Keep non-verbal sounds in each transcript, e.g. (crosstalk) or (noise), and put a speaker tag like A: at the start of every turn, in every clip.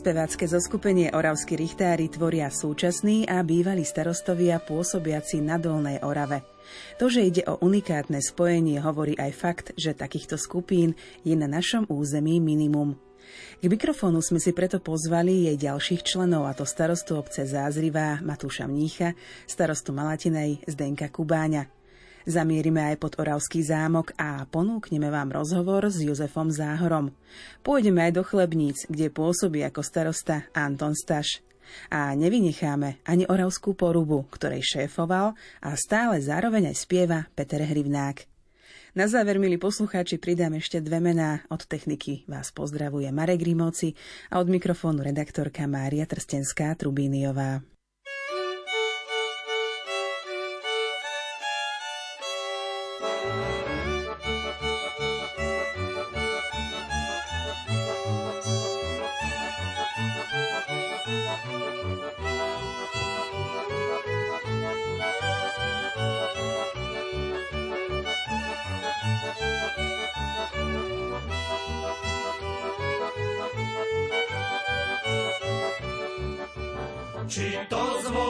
A: Spevácké zoskupenie Oravskí richtári tvoria súčasní a bývalí starostovia pôsobiaci na Dolnej Orave. To, že ide o unikátne spojenie, hovorí aj fakt, že takýchto skupín je na našom území minimum. K mikrofónu sme si preto pozvali jej ďalších členov, a to starostu obce Zázrivá Matúša Mnícha, starostu Malatinej Zdenka Kubáňa. Zamierime aj pod Oravský zámok a ponúkneme vám rozhovor s Jozefom Záhorom. Pôjdeme aj do Chlebníc, kde pôsobí ako starosta Anton Staš. A nevynecháme ani Oravskú porubu, ktorej šéfoval a stále zároveň aj spieva Peter Hrivnák. Na záver, milí poslucháči, pridám ešte dve mená. Od techniky vás pozdravuje Marek Grimovci a od mikrofónu redaktorka Mária Trstenská-Trubíniová.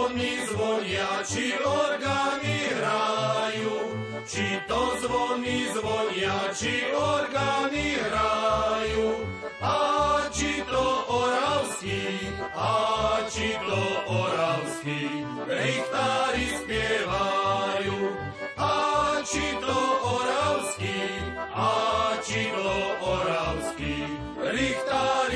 B: zvony zvonia, či orgány hrajú. Či to zvony zvonia, či orgány hrajú. A či to oravský, a či to oravský, richtári spievajú. A či to oravský, a či to oravský, richtári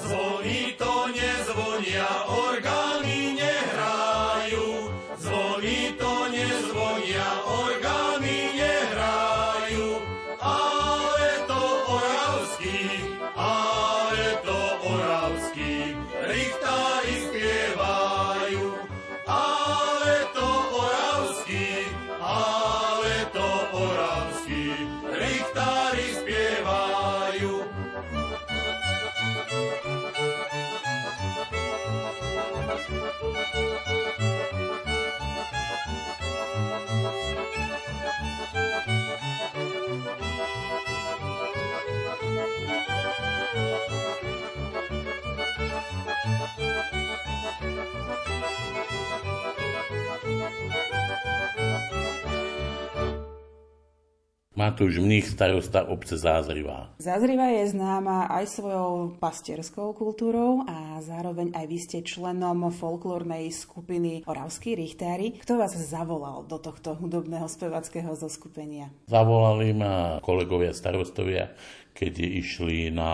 B: Dzwoni to nie dzwoni, a organi
C: Matúš Mních, starosta obce Zázrivá.
A: Zázriva je známa aj svojou pastierskou kultúrou a zároveň aj vy ste členom folklórnej skupiny Oravskí richtári. Kto vás zavolal do tohto hudobného spevackého zoskupenia?
C: Zavolali ma kolegovia starostovia, keď išli na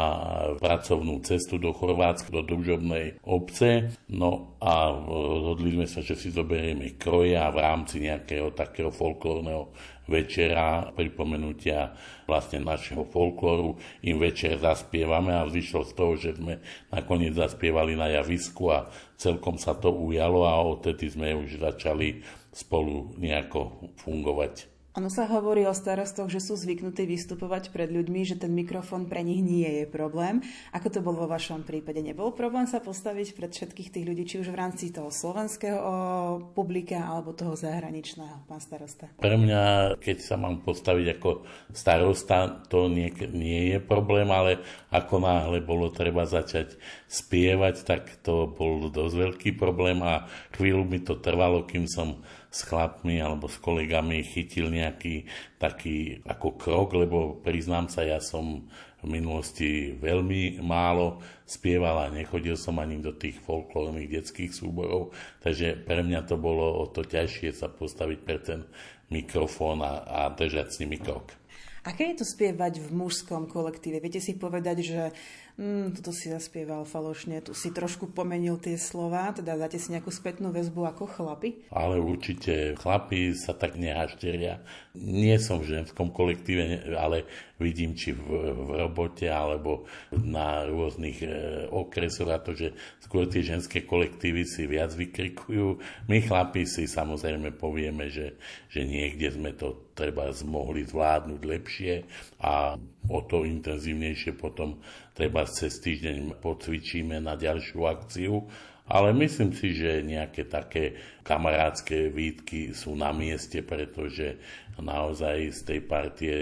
C: pracovnú cestu do Chorvátska, do družobnej obce. No a rozhodli sme sa, že si zoberieme kroje a v rámci nejakého takého folklórneho večera, pripomenutia vlastne našeho folklóru, im večer zaspievame a vzýšlo z toho, že sme nakoniec zaspievali na javisku a celkom sa to ujalo a odtedy sme už začali spolu nejako fungovať.
A: Ono sa hovorí o starostoch, že sú zvyknutí vystupovať pred ľuďmi, že ten mikrofón pre nich nie je problém. Ako to bolo vo vašom prípade? Nebol problém sa postaviť pred všetkých tých ľudí, či už v rámci toho slovenského publika alebo toho zahraničného, pán starosta?
C: Pre mňa, keď sa mám postaviť ako starosta, to nie, nie je problém, ale ako náhle bolo treba začať spievať, tak to bol dosť veľký problém a chvíľu mi to trvalo, kým som s chlapmi alebo s kolegami chytil nejaký taký ako krok, lebo priznám sa, ja som v minulosti veľmi málo spieval a nechodil som ani do tých folklórnych detských súborov, takže pre mňa to bolo o to ťažšie sa postaviť pre ten mikrofón a, a držať s nimi krok.
A: Aké je to spievať v mužskom kolektíve? Viete si povedať, že mm, toto si zaspieval falošne, tu si trošku pomenil tie slova, teda dáte si nejakú spätnú väzbu ako chlapi?
C: Ale určite chlapi sa tak nehašteria. Nie som v ženskom kolektíve, ale vidím či v, v robote alebo na rôznych e, okresoch a to, že skôr tie ženské kolektívy si viac vykrikujú. My chlapi si samozrejme povieme, že, že niekde sme to treba mohli zvládnuť lepšie a o to intenzívnejšie potom treba cez týždeň pocvičíme na ďalšiu akciu. Ale myslím si, že nejaké také kamarádske výtky sú na mieste, pretože naozaj z tej partie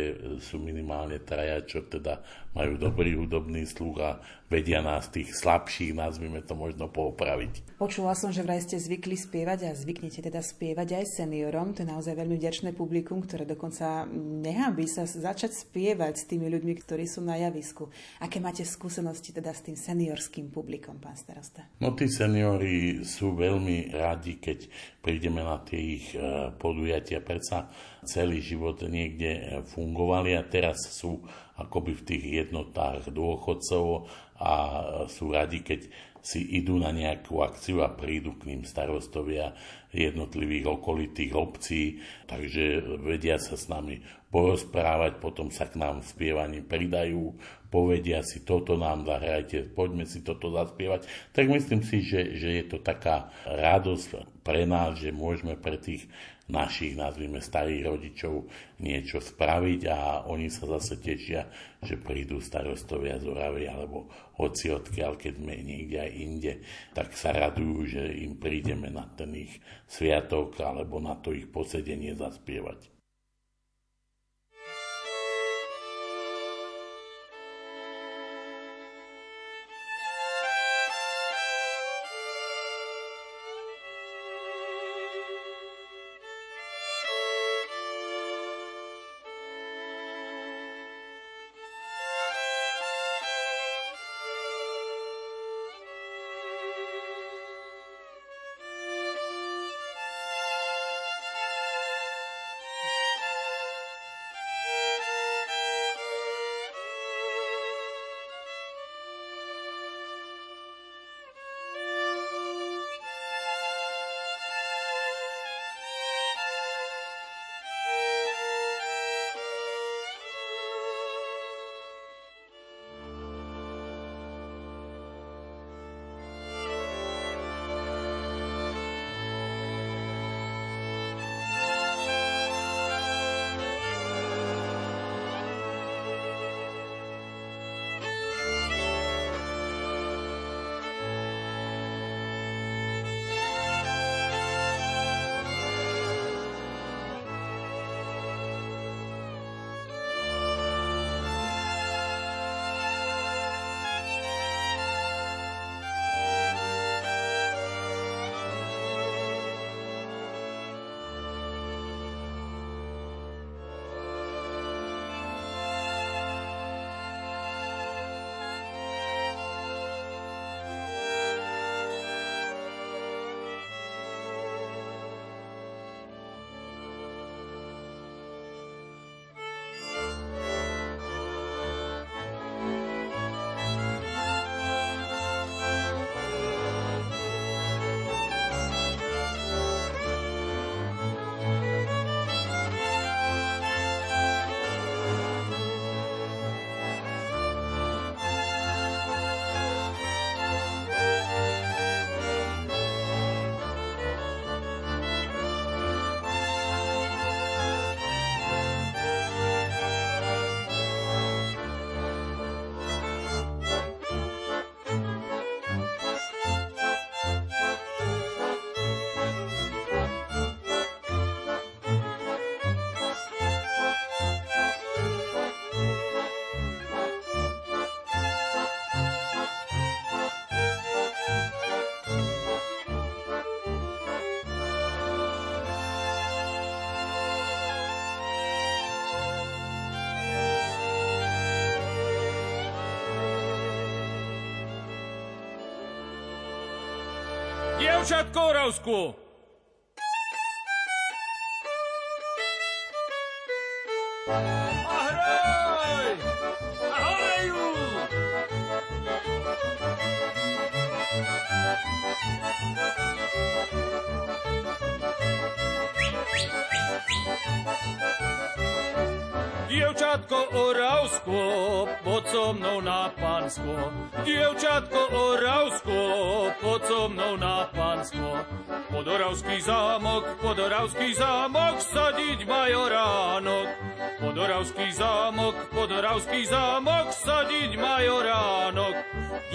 C: sú minimálne traja, čo teda majú dobrý hudobný sluch a vedia nás tých slabších, nazvime to možno poopraviť.
A: Počula som, že vraj ste zvykli spievať a zvyknete teda spievať aj seniorom. To je naozaj veľmi vďačné publikum, ktoré dokonca nehábi sa začať spievať s tými ľuďmi, ktorí sú na javisku. Aké máte skúsenosti teda s tým seniorským publikom, pán starosta?
C: No tí seniori sú veľmi radi, keď prídeme na tie ich e, podujatia. Predsa celý život niekde e, fungovali a teraz sú akoby v tých jednotách dôchodcov a sú radi, keď si idú na nejakú akciu a prídu k ním starostovia jednotlivých okolitých obcí, takže vedia sa s nami porozprávať, potom sa k nám spievaní pridajú, povedia si, toto nám zahrajte, poďme si toto zaspievať. Tak myslím si, že, že je to taká radosť pre nás, že môžeme pre tých našich, nazvime starých rodičov, niečo spraviť a oni sa zase tešia, že prídu starostovia z Oravy alebo hoci odkiaľ, keď sme niekde aj inde, tak sa radujú, že im prídeme na ten ich sviatok alebo na to ich posedenie zaspievať.
D: Dievčatko Oravsku! A hraj! Dievčatko Oravsko, pod so mnou na pansko. Dievčatko Oravsko, pod so mnou na. Podoravský zámok, Podoravský zámok, sadiť majoránok. Podoravský zámok, Podoravský zámok, sadiť majoránok.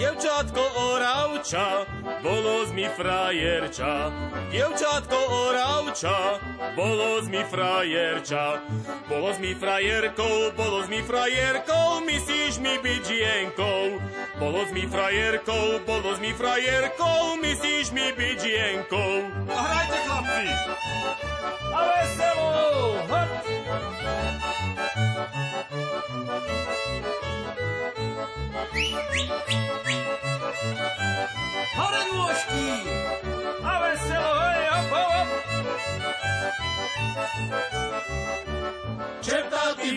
E: Dievčatko Oravča, bolo z mi frajerča. Dievčatko Oravča, bolo z mi frajerča. Bolo z mi frajerkou, bolo z mi frajerkou, myslíš mi byť žienkou. Bolo z mi frajerkou, bolo z mi frajerkou, myslíš mi byť žienkou. A hrajte chlapci!
D: A veselo! Hop!
E: Hore nôžky!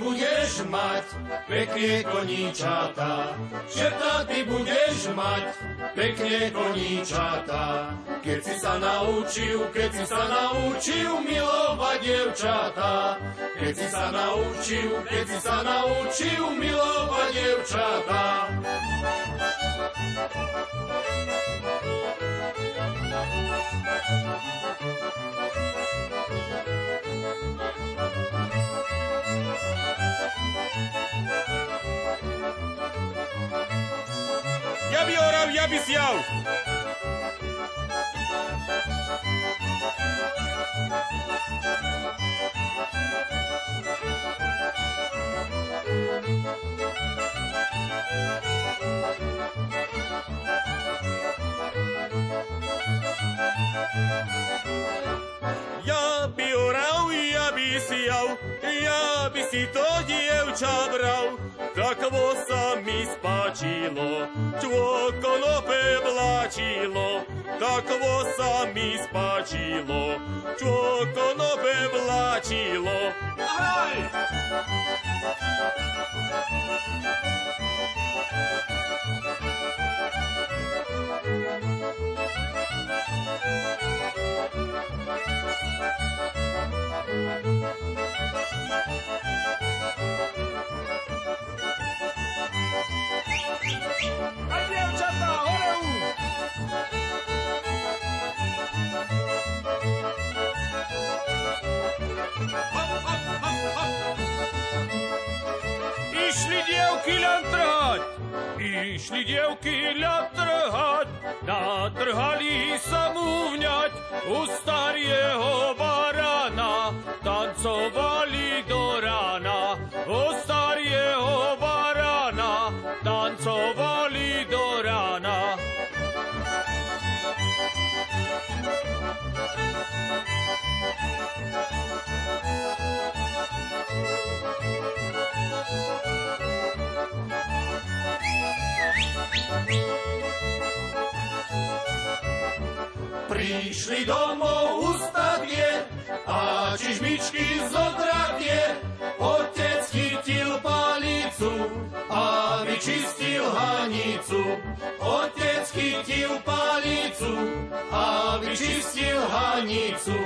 E: Budeš mať, pekne koníčata. Čerta ty budeš mať, pekne koníčata. Keď si sa naučil, keď si sa naučil milovať dievčata. Keď si sa naučil, keď si sa naučil milovať dievčata. Ja by orav, ja by siav. Ja by oral, ja by sial, ja by si to dievča bral, takvo sa mi spáčilo, čo konope vláčilo, takvo sa mi spáčilo, čo konope vláčilo. Hraj!
D: えっ? Išli dievky len trhať, natrhali sa mu vňať u starého barana, tancovali do rána, u starého barana, tancovali do
E: Prišli domov ustatie a čižmičky zodratie. Otec chytil palicu a vyčistil hanicu. Otec chytil palicu a vyčistil hanicu.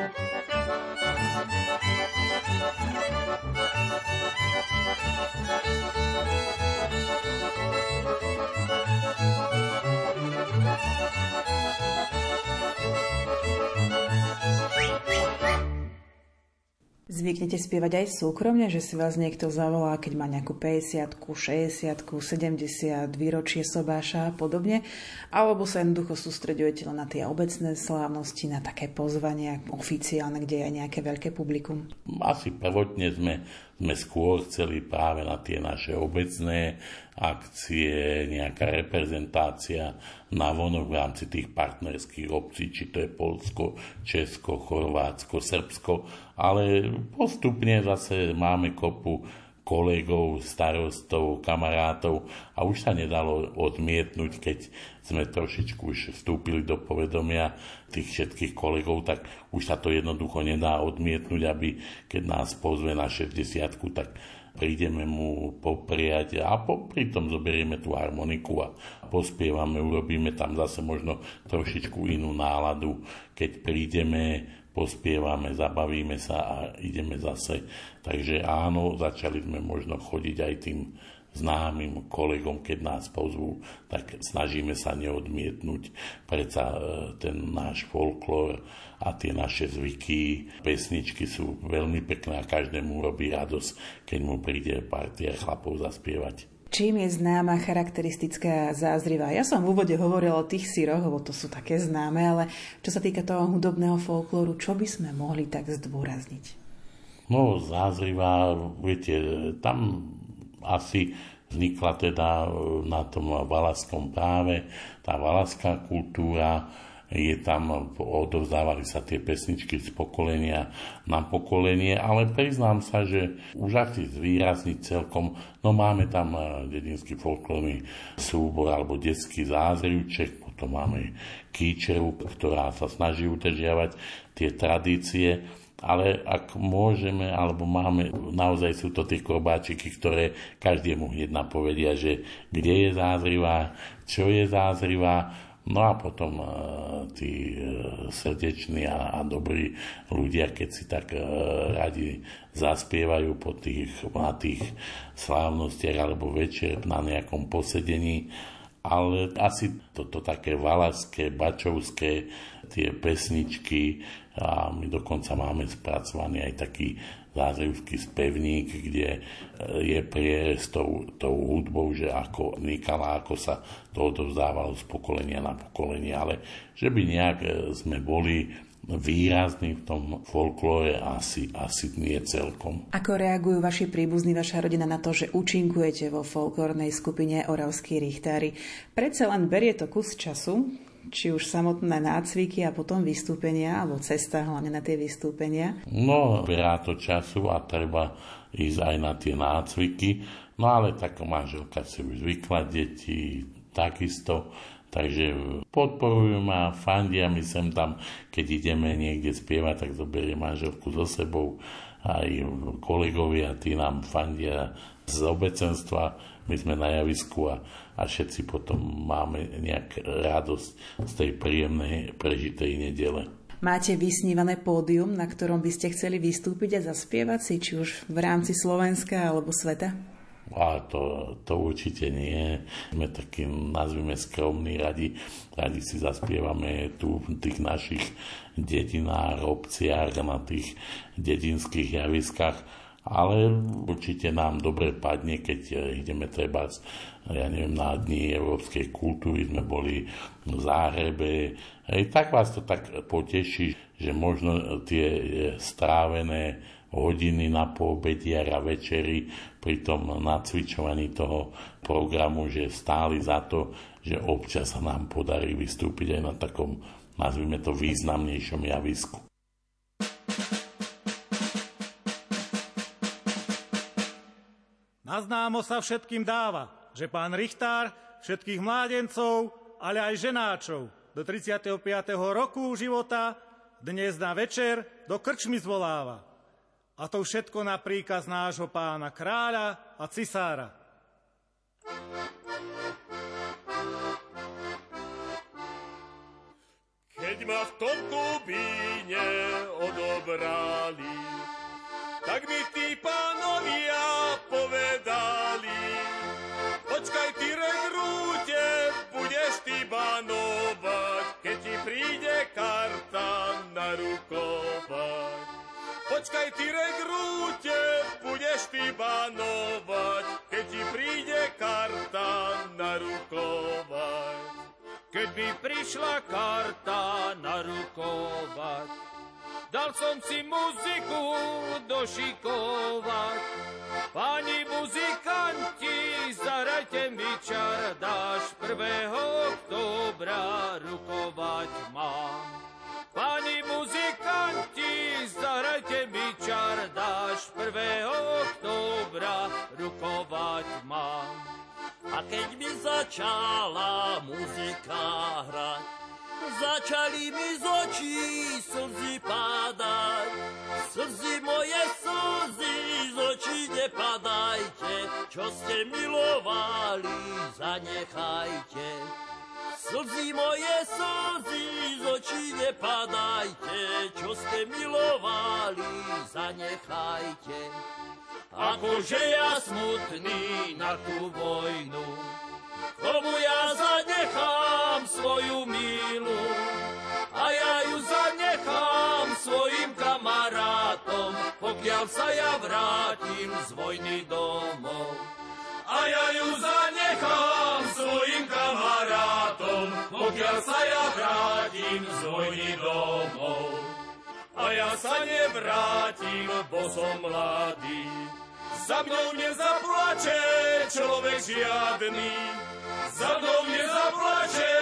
A: Zvyknete spievať aj súkromne, že si vás niekto zavolá, keď má nejakú 50 60 70 výročie sobáša a podobne, alebo sa jednoducho sústredujete len na tie obecné slávnosti, na také pozvania oficiálne, kde je nejaké veľké publikum?
C: Asi prvotne sme, sme skôr chceli práve na tie naše obecné akcie, nejaká reprezentácia na vonok v rámci tých partnerských obcí, či to je Polsko, Česko, Chorvátsko, Srbsko, ale postupne zase máme kopu kolegov, starostov, kamarátov a už sa nedalo odmietnúť, keď sme trošičku už vstúpili do povedomia tých všetkých kolegov, tak už sa to jednoducho nedá odmietnúť, aby keď nás pozve na 60 tak prídeme mu popriať a popri tom zoberieme tú harmoniku a pospievame, urobíme tam zase možno trošičku inú náladu, keď prídeme, pospievame, zabavíme sa a ideme zase. Takže áno, začali sme možno chodiť aj tým známym kolegom, keď nás pozvú, tak snažíme sa neodmietnúť predsa e, ten náš folklór a tie naše zvyky, pesničky sú veľmi pekné a každému robí radosť, keď mu príde partia chlapov zaspievať.
A: Čím je známa charakteristická zázriva? Ja som v úvode hovoril o tých syroch, lebo to sú také známe, ale čo sa týka toho hudobného folklóru, čo by sme mohli tak zdôrazniť?
C: No, zázriva, viete, tam asi vznikla teda na tom valaskom práve tá valaská kultúra, je tam, odovzdávali sa tie pesničky z pokolenia na pokolenie, ale priznám sa, že už asi zvýrazniť celkom, no máme tam eh, dedinský folklórny súbor alebo detský zázrivček, potom máme kýčeru, ktorá sa snaží udržiavať tie tradície, ale ak môžeme, alebo máme, naozaj sú to tie korbáčiky, ktoré každému hneď napovedia, že kde je zázrivá, čo je zázrivá, No a potom uh, tí uh, srdeční a, a dobrí ľudia, keď si tak uh, radi zaspievajú po tých mladých slávnostiach alebo večer na nejakom posedení, ale asi toto také valaské, bačovské, tie pesničky a my dokonca máme spracovaný aj taký zázrivský spevník, kde e, je prierez tou, tou hudbou, že ako vnikala, ako sa to odovzdávalo z pokolenia na pokolenie, ale že by nejak e, sme boli výrazný v tom folklóre asi, asi nie celkom.
A: Ako reagujú vaši príbuzní, vaša rodina na to, že účinkujete vo folklórnej skupine Oravskí richtári? Predsa len berie to kus času, či už samotné nácviky a potom vystúpenia, alebo cesta hlavne na tie vystúpenia?
C: No, berá to času a treba ísť aj na tie nácviky. No ale tak manželka si už zvykla, deti takisto, takže podporujú ma, fandia mi sem tam, keď ideme niekde spievať, tak zoberie manželku so sebou, aj kolegovia, tí nám fandia z obecenstva, my sme na javisku a a všetci potom máme nejak radosť z tej príjemnej prežitej nedele.
A: Máte vysnívané pódium, na ktorom by ste chceli vystúpiť a zaspievať si, či už v rámci Slovenska alebo sveta?
C: A to, to určite nie. Sme takí, nazvime skromní, radi, radi si zaspievame tu v tých našich dedinách, obciach, na tých dedinských javiskách ale určite nám dobre padne, keď e, ideme treba, ja neviem, na dni európskej kultúry sme boli v Záhrebe. Hej, tak vás to tak poteší, že možno tie e, strávené hodiny na poobediar a večeri pri tom nacvičovaní toho programu, že stáli za to, že občas sa nám podarí vystúpiť aj na takom, nazvime to, významnejšom javisku.
F: Naznámo sa všetkým dáva, že pán Richtár všetkých mládencov, ale aj ženáčov do 35. roku života dnes na večer do krčmy zvoláva. A to všetko na príkaz nášho pána kráľa a cisára.
E: Keď ma v tom kubíne odobrali, tak mi tí pánovia povedali, príde karta narukovať. Počkaj ty regrúte, budeš ty banovať, keď ti príde karta narukovať.
D: Keď by prišla karta narukovať, dal som si muziku došikovať. Pani muzikanti, zarajte mi čar, dáš 1. oktobra rukovať dáš 1. oktobra rukovať mám.
G: A keď by začala muzika hrať, začali mi z očí slzy pádať. Slzy moje slzy z očí nepadajte, čo ste milovali, zanechajte. Slzy moje slzy z očí nepadajte, čo ste milovali, zanechajte. Akože ja smutný na tú vojnu, komu ja zanechám svoju milu a ja ju zanechám svojim kamarátom, pokiaľ sa ja vrátim z vojny domov. A ja ju zanechám svojim kamarátom, pokiaľ sa ja vrátim z vojny domov. A ja sa nevrátim, bo som mladý, za mnou nezaplače človek žiadny, za mnou nezaplače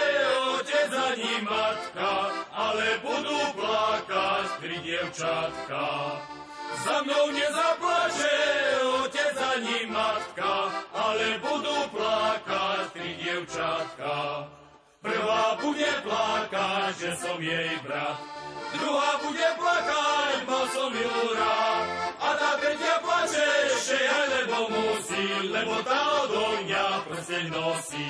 G: otec ani matka, ale budú plakať tri dievčatka. Za mnou nezaplače otec ani matka, ale budú plakať tri dievčatka. Prvá bude plakať, že som jej brat, druhá bude plakať, mal som ju rád. A tá tretia plače ešte aj lebo musí, lebo tá odo mňa prsteň nosí.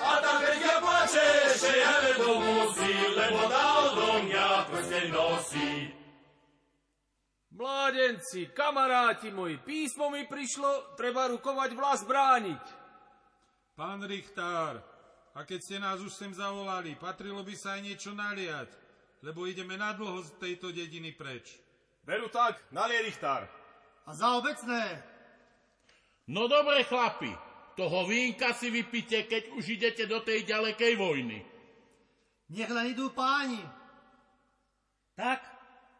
G: A tá tretia plače ešte aj lebo musí, lebo tá odo mňa prsteň nosí.
D: Mládenci, kamaráti moji, písmo mi prišlo, treba rukovať vlast brániť.
H: Pán Richtár, a keď ste nás už sem zavolali, patrilo by sa aj niečo naliať, lebo ideme na dlho z tejto dediny preč.
I: Veru tak, nalie Richtár.
E: A za obecné.
J: No dobre, chlapi, toho vínka si vypite, keď už idete do tej ďalekej vojny.
E: Nech len idú páni.
F: Tak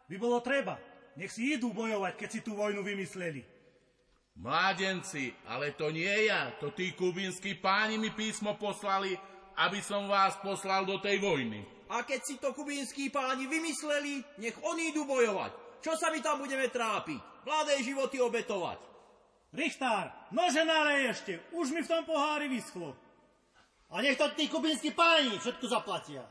F: by bolo treba. Nech si idú bojovať, keď si tú vojnu vymysleli.
J: Mládenci, ale to nie ja, to tí kubinskí páni mi písmo poslali, aby som vás poslal do tej vojny.
G: A keď si to kubínskí páni vymysleli, nech oni idú bojovať. Čo sa my tam budeme trápiť? Mladé životy obetovať.
F: Richtár, nože nalej ešte, už mi v tom pohári vyschlo.
E: A nech to tí kubínsky páni všetko zaplatia.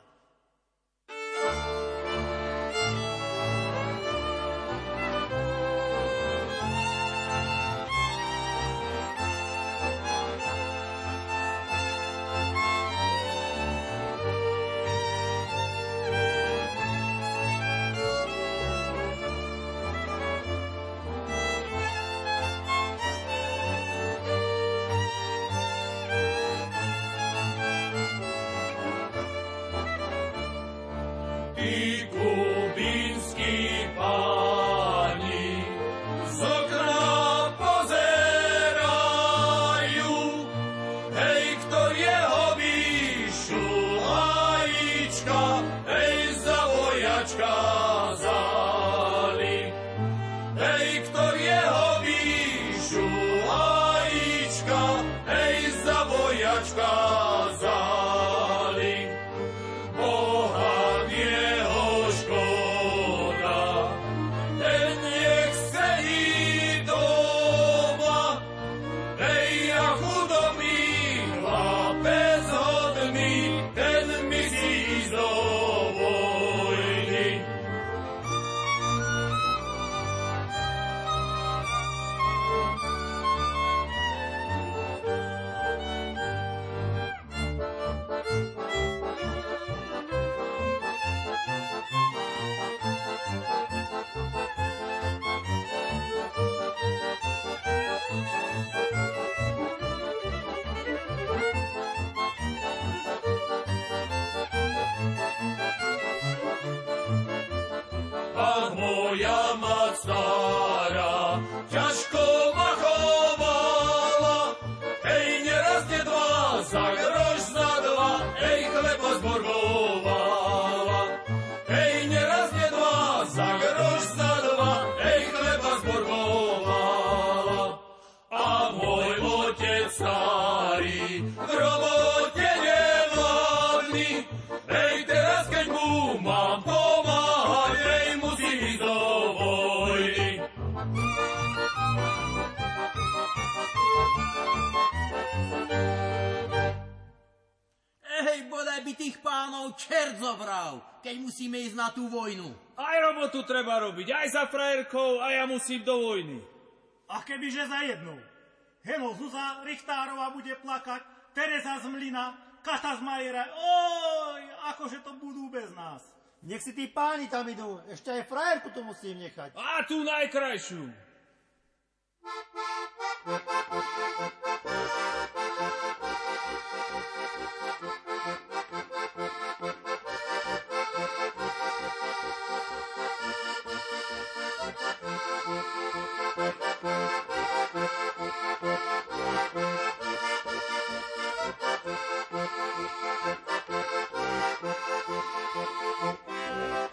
F: Plakať, Teresa z Mlina, Kata z Majera. Oj, akože to budú bez nás.
K: Nech si tí páni tam idú, ešte aj frajerku tu musím nechať.
D: A tú najkrajšiu.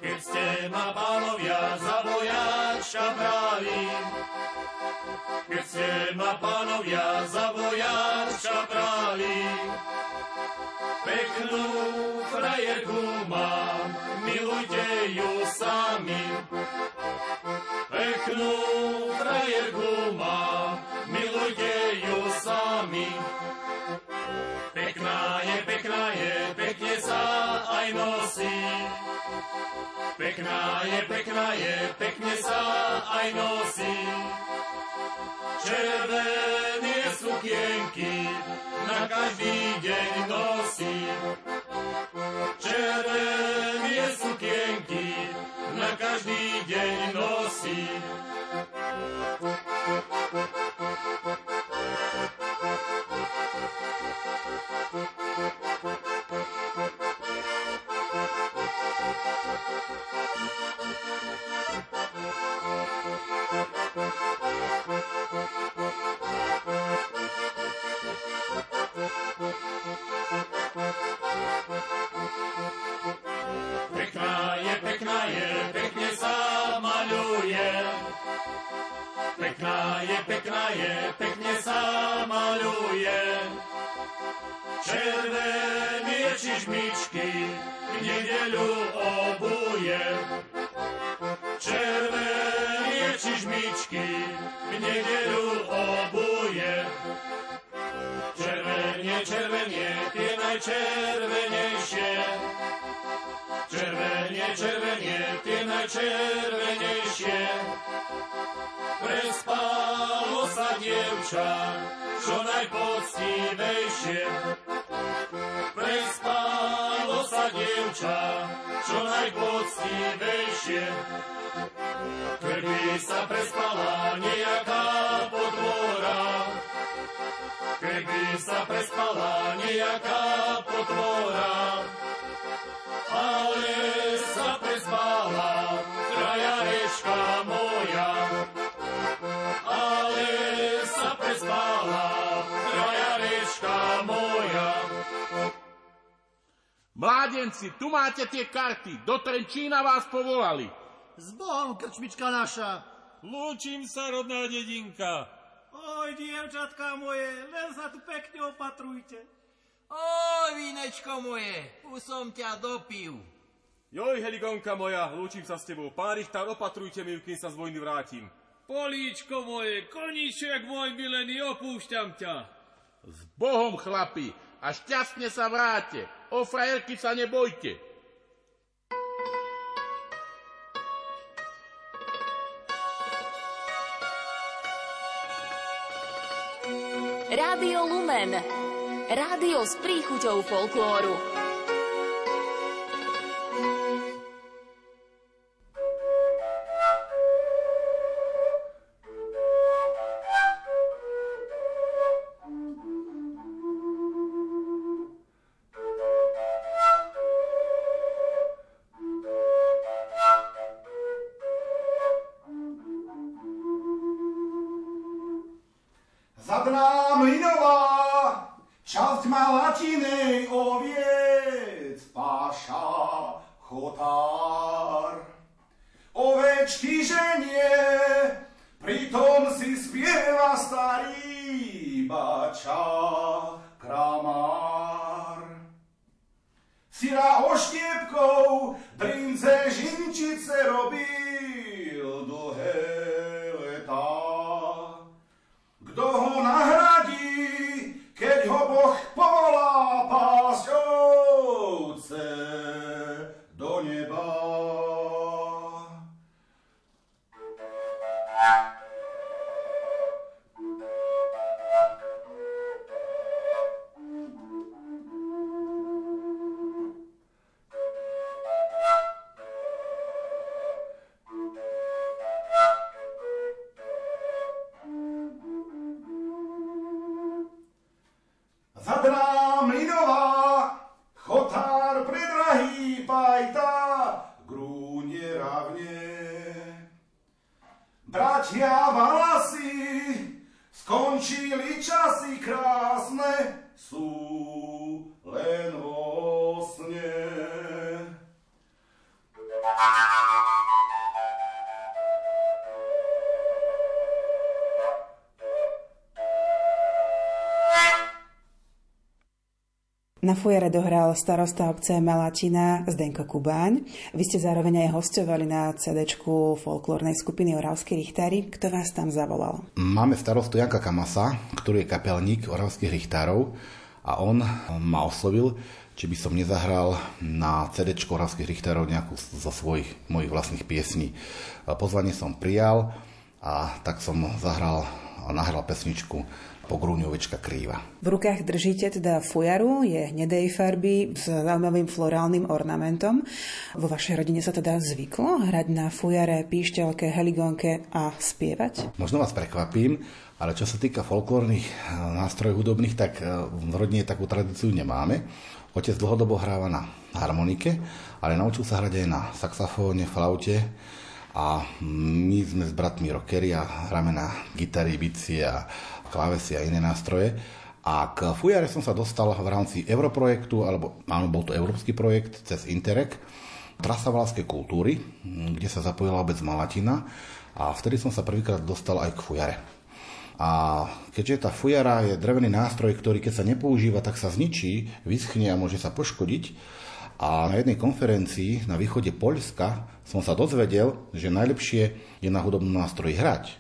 B: Keď ste ma pánovia za vojača brali, keď ste ma pánovia za vojača brali, peknú frajerku mám, milujte ju sami. Peknú frajerku mám, milujte ju sami. Pekná je, pekná je, pekne sa aj nosí. Červené sukienky na každý deň nosí. Červené sukienky na každý deň nosí. Pekná je, pekne sa maľuje. Pekná je, pekná je, pekne sa maľuje. Červené čižmičky v nedeľu obuje. Červené čižmičky v nedeľu obuje. Červenie, červenie, tie najčervenejšie. Červenie, červenie, tie najčervenejšie. Prespalo sa dievča, čo najpoctivejšie. Prespalo sa dievča, čo najpoctivejšie. Keby sa prespala nejaká potvora, keby sa prespala nejaká potvora, sa prespala frajarečka moja. Ale sa prespala frajarečka moja.
D: Mládenci, tu máte tie karty. Do Trenčína vás povolali.
K: S Bohom, krčmička naša.
H: Lúčim sa, rodná dedinka.
F: Oj, dievčatka moje, len sa tu pekne opatrujte.
L: Oj, vínečko moje, už som ťa dopil.
B: Joj, Heligonka moja, lúčim sa s tebou. Pán Richtár, opatrujte mi, kým sa z vojny vrátim.
D: Políčko moje, koníček môj milený, opúšťam ťa.
J: S Bohom, chlapi, a šťastne sa vráte. O frajerky sa nebojte.
M: Rádio Lumen. Rádio s príchuťou folklóru.
A: Fujare dohral starosta obce Malatina Zdenko Kubáň. Vy ste zároveň aj hostovali na cd folklórnej skupiny Oravskí richtári. Kto vás tam zavolal?
N: Máme starostu Janka Kamasa, ktorý je kapelník Oravských richtárov a on ma oslovil, či by som nezahral na cd Oravských richtárov nejakú zo svojich mojich vlastných piesní. Pozvanie som prijal a tak som zahral a nahral pesničku pogrúňovečka krýva.
A: V rukách držíte teda fujaru, je hnedej farby s zaujímavým florálnym ornamentom. Vo vašej rodine sa teda zvyklo hrať na fujare, píšťalke, heligónke a spievať?
N: Možno vás prekvapím, ale čo sa týka folklórnych eh, nástrojov hudobných, tak eh, v rodine takú tradíciu nemáme. Otec dlhodobo hráva na harmonike, ale naučil sa hrať aj na saxofóne, flaute, a my sme s bratmi rockery a hráme na gitary, bicie a klávesy a iné nástroje. A k fujare som sa dostal v rámci Europrojektu, alebo áno, bol to európsky projekt cez Interreg, Trasa Valskej kultúry, kde sa zapojila obec Malatina a vtedy som sa prvýkrát dostal aj k fujare. A keďže tá fujara je drevený nástroj, ktorý keď sa nepoužíva, tak sa zničí, vyschne a môže sa poškodiť, a na jednej konferencii na východe Poľska som sa dozvedel, že najlepšie je na hudobnom nástroji hrať,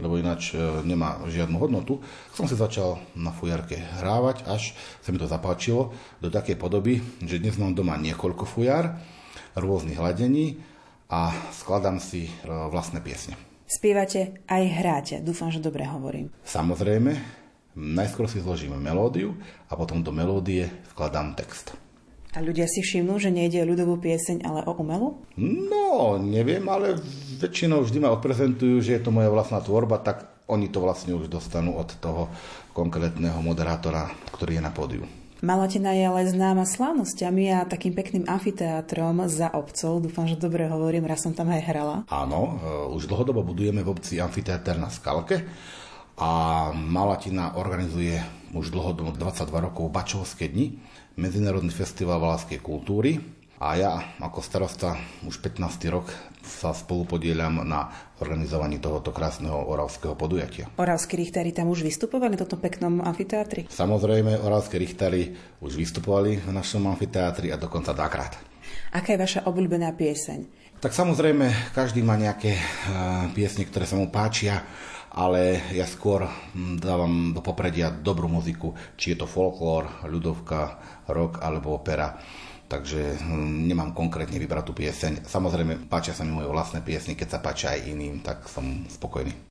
N: lebo ináč e, nemá žiadnu hodnotu. Som si začal na fujarke hrávať, až sa mi to zapáčilo do takej podoby, že dnes mám doma niekoľko fujar, rôznych hladení a skladám si e, vlastné piesne.
A: Spievate aj hráte, dúfam, že dobre hovorím.
N: Samozrejme, najskôr si zložíme melódiu a potom do melódie vkladám text.
A: A ľudia si všimnú, že nejde o ľudovú pieseň, ale o umelú?
N: No, neviem, ale väčšinou vždy ma odprezentujú, že je to moja vlastná tvorba, tak oni to vlastne už dostanú od toho konkrétneho moderátora, ktorý je na pódiu.
A: Malatina je ale známa slávnosťami a takým pekným amfiteátrom za obcov. Dúfam, že dobre hovorím, raz som tam aj hrala.
N: Áno, e, už dlhodobo budujeme v obci amfiteáter na Skalke a Malatina organizuje už dlhodobo 22 rokov Bačovské dni Medzinárodný festival valaskej kultúry a ja ako starosta už 15. rok sa spolupodielam na organizovaní tohoto krásneho oravského podujatia.
A: Oravskí richtári tam už vystupovali na tomto peknom amfiteátri?
N: Samozrejme, oravskí richtári už vystupovali v našom amfiteátri a dokonca dvakrát.
A: Aká je vaša obľúbená pieseň?
N: Tak samozrejme, každý má nejaké uh, piesne, ktoré sa mu páčia ale ja skôr hm, dávam do popredia dobrú muziku, či je to folklór, ľudovka, rock alebo opera. Takže hm, nemám konkrétne vybratú pieseň. Samozrejme, páčia sa mi moje vlastné piesne, keď sa páčia aj iným, tak som spokojný.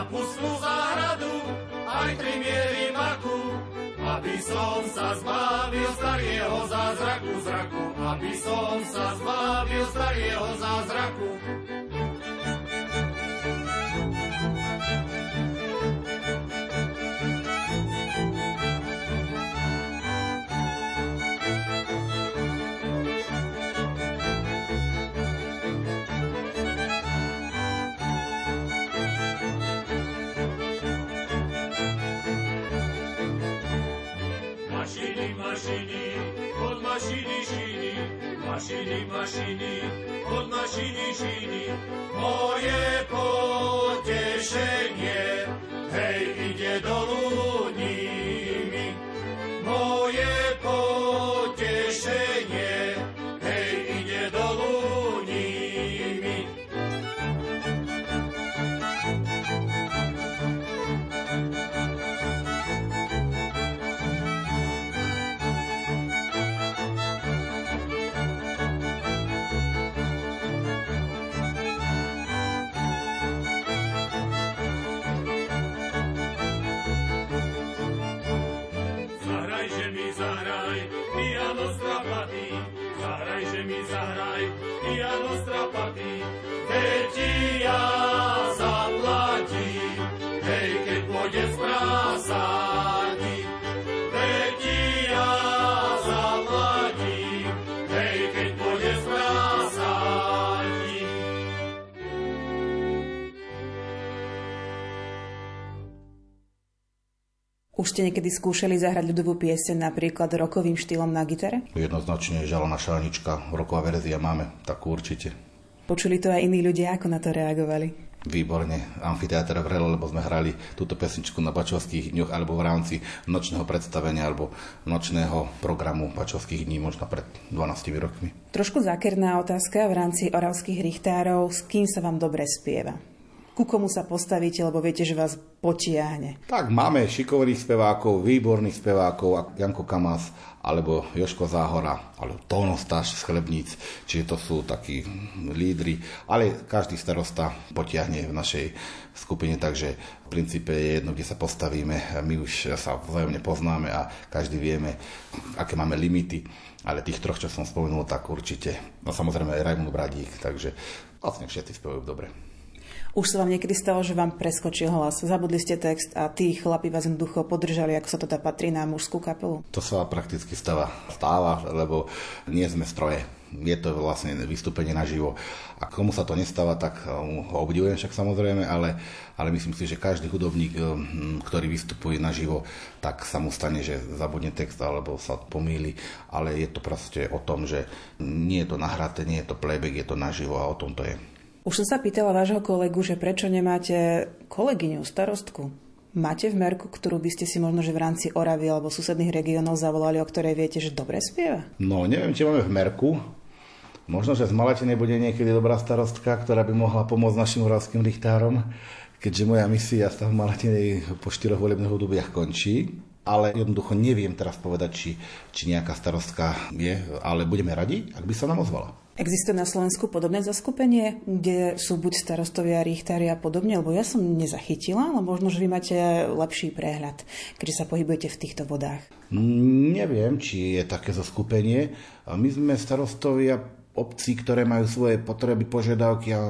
B: Kapusnú záhradu, aj tri miery maku, aby som sa zbavil starého zázraku zraku, aby som sa zbavil starého zázraku. Mašiny, od mašiny šiny, mašiny, mašiny, od mašiny šiny. Moje potešenie, hej, ide dolu
A: Už ste niekedy skúšali zahrať ľudovú pieseň napríklad rokovým štýlom na gitare?
N: Jednoznačne žalana šálnička, roková verzia máme, takú určite.
A: Počuli to aj iní ľudia, ako na to reagovali?
N: Výborne, amfiteáter vrelo, lebo sme hrali túto pesničku na Bačovských dňoch alebo v rámci nočného predstavenia alebo nočného programu Bačovských dní, možno pred 12 rokmi.
A: Trošku zákerná otázka v rámci oravských richtárov. S kým sa vám dobre spieva? Ku komu sa postavíte, lebo viete, že vás potiahne?
N: Tak máme šikovných spevákov, výborných spevákov, Janko Kamas, alebo Joško Záhora, alebo Tóno z Chlebníc, čiže to sú takí lídry, ale každý starosta potiahne v našej skupine, takže v princípe je jedno, kde sa postavíme. My už sa vzájomne poznáme a každý vieme, aké máme limity, ale tých troch, čo som spomenul, tak určite. No samozrejme aj Rajmund Bradík, takže vlastne všetci spevajú dobre.
A: Už sa vám niekedy stalo, že vám preskočil hlas, zabudli ste text a tí chlapi vás jednoducho podržali, ako sa to dá patrí na mužskú kapelu?
N: To sa prakticky stáva, stáva, lebo nie sme stroje. Je to vlastne vystúpenie naživo. A komu sa to nestáva, tak ho obdivujem však samozrejme, ale, ale myslím si, že každý hudobník, ktorý vystupuje naživo, tak sa mu stane, že zabudne text alebo sa pomýli, ale je to proste o tom, že nie je to nahraté, nie je to playback, je to naživo a o tom to je.
A: Už som sa pýtala vášho kolegu, že prečo nemáte kolegyňu, starostku? Máte v merku, ktorú by ste si možno že v rámci Oravy alebo susedných regiónov zavolali, o ktorej viete, že dobre spieva?
N: No, neviem, či máme v merku. Možno, že z Malatine bude niekedy dobrá starostka, ktorá by mohla pomôcť našim oravským richtárom, keďže moja misia sa v Malatine po štyroch volebných obdobiach končí. Ale jednoducho neviem teraz povedať, či, či nejaká starostka je, ale budeme radi, ak by sa nám ozvala.
A: Existuje na Slovensku podobné zaskupenie, kde sú buď starostovia, richtári a podobne, lebo ja som nezachytila, ale možno, že vy máte lepší prehľad, keďže sa pohybujete v týchto vodách.
N: Neviem, či je také zaskupenie. My sme starostovia obcí, ktoré majú svoje potreby, požiadavky a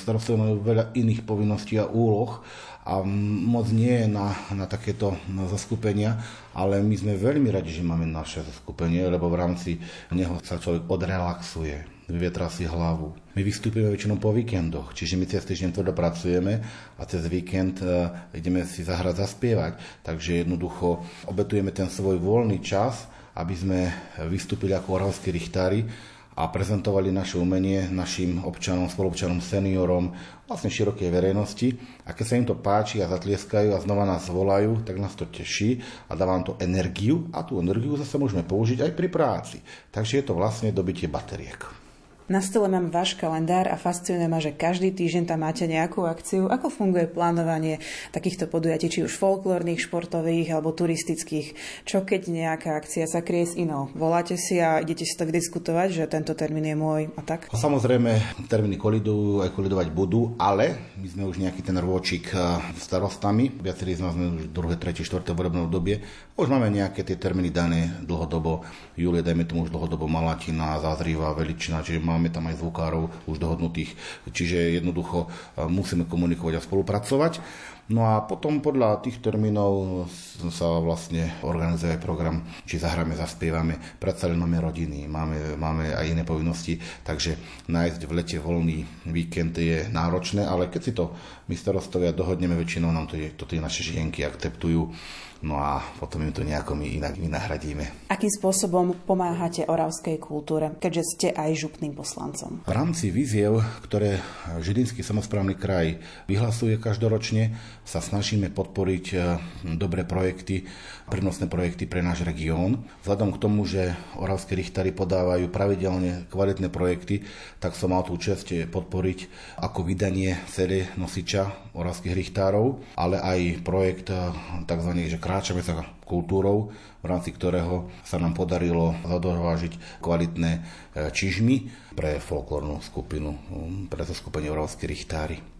N: starostovia majú veľa iných povinností a úloh a moc nie je na, na takéto zaskupenia, ale my sme veľmi radi, že máme naše zaskupenie, lebo v rámci neho sa človek odrelaxuje, vyvietra si hlavu. My vystúpime väčšinou po víkendoch, čiže my cez týždeň tvrdo pracujeme a cez víkend uh, ideme si zahrať, zaspievať. Takže jednoducho obetujeme ten svoj voľný čas, aby sme vystúpili ako oravskí richtári a prezentovali naše umenie našim občanom, spolupčanom, seniorom, vlastne širokej verejnosti. A keď sa im to páči a zatlieskajú a znova nás volajú, tak nás to teší a dáva nám to energiu a tú energiu zase môžeme použiť aj pri práci. Takže je to vlastne dobitie bateriek.
A: Na stole mám váš kalendár a fascinuje ma, že každý týždeň tam máte nejakú akciu. Ako funguje plánovanie takýchto podujatí, či už folklórnych, športových alebo turistických? Čo keď nejaká akcia sa krie s inou? Voláte si a idete si tak diskutovať, že tento termín je môj a tak?
N: Samozrejme, termíny kolidujú, aj kolidovať budú, ale my sme už nejaký ten rôčik eh, starostami, viacerí z nás sme už druhé, tretie, štvrté volebné obdobie. Už máme nejaké tie termíny dané dlhodobo. Júlie, dajme tomu už dlhodobo Malatina, Zázriva, Veličina, čiže máme tam aj zvukárov už dohodnutých, čiže jednoducho e, musíme komunikovať a spolupracovať. No a potom podľa tých termínov sa vlastne organizuje program, či zahráme, zaspievame, predsa len máme rodiny, máme, máme aj iné povinnosti, takže nájsť v lete voľný víkend je náročné, ale keď si to my starostovia dohodneme, väčšinou nám to, je, to tie naše žienky akceptujú no a potom im to nejako my inak vynahradíme.
A: Akým spôsobom pomáhate oravskej kultúre, keďže ste aj župným poslancom?
N: V rámci víziev, ktoré Žilinský samozprávny kraj vyhlasuje každoročne, sa snažíme podporiť e, dobré projekty, prenosné projekty pre náš región. Vzhľadom k tomu, že oravské richtári podávajú pravidelne kvalitné projekty, tak som mal tú čest podporiť ako vydanie CD nosiča oravských richtárov, ale aj projekt e, tzv. že kráčame sa kultúrou, v rámci ktorého sa nám podarilo zadovážiť kvalitné e, čižmy pre folklórnu skupinu, pre to skupenie Oravskí richtári.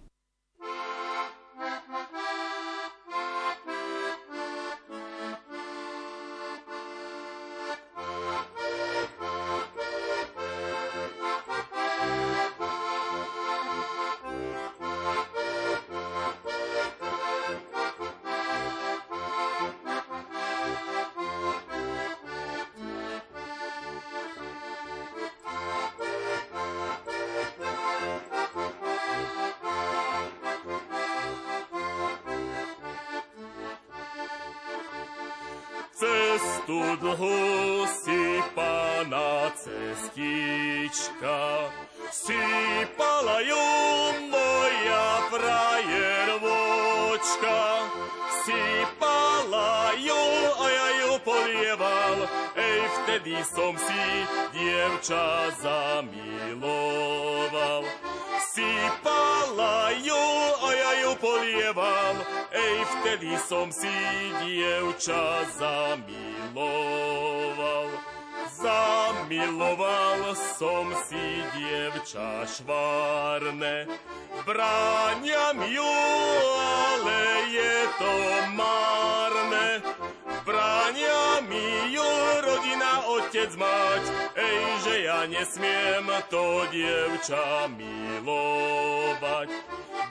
E: Nesmiem to dievča milovať.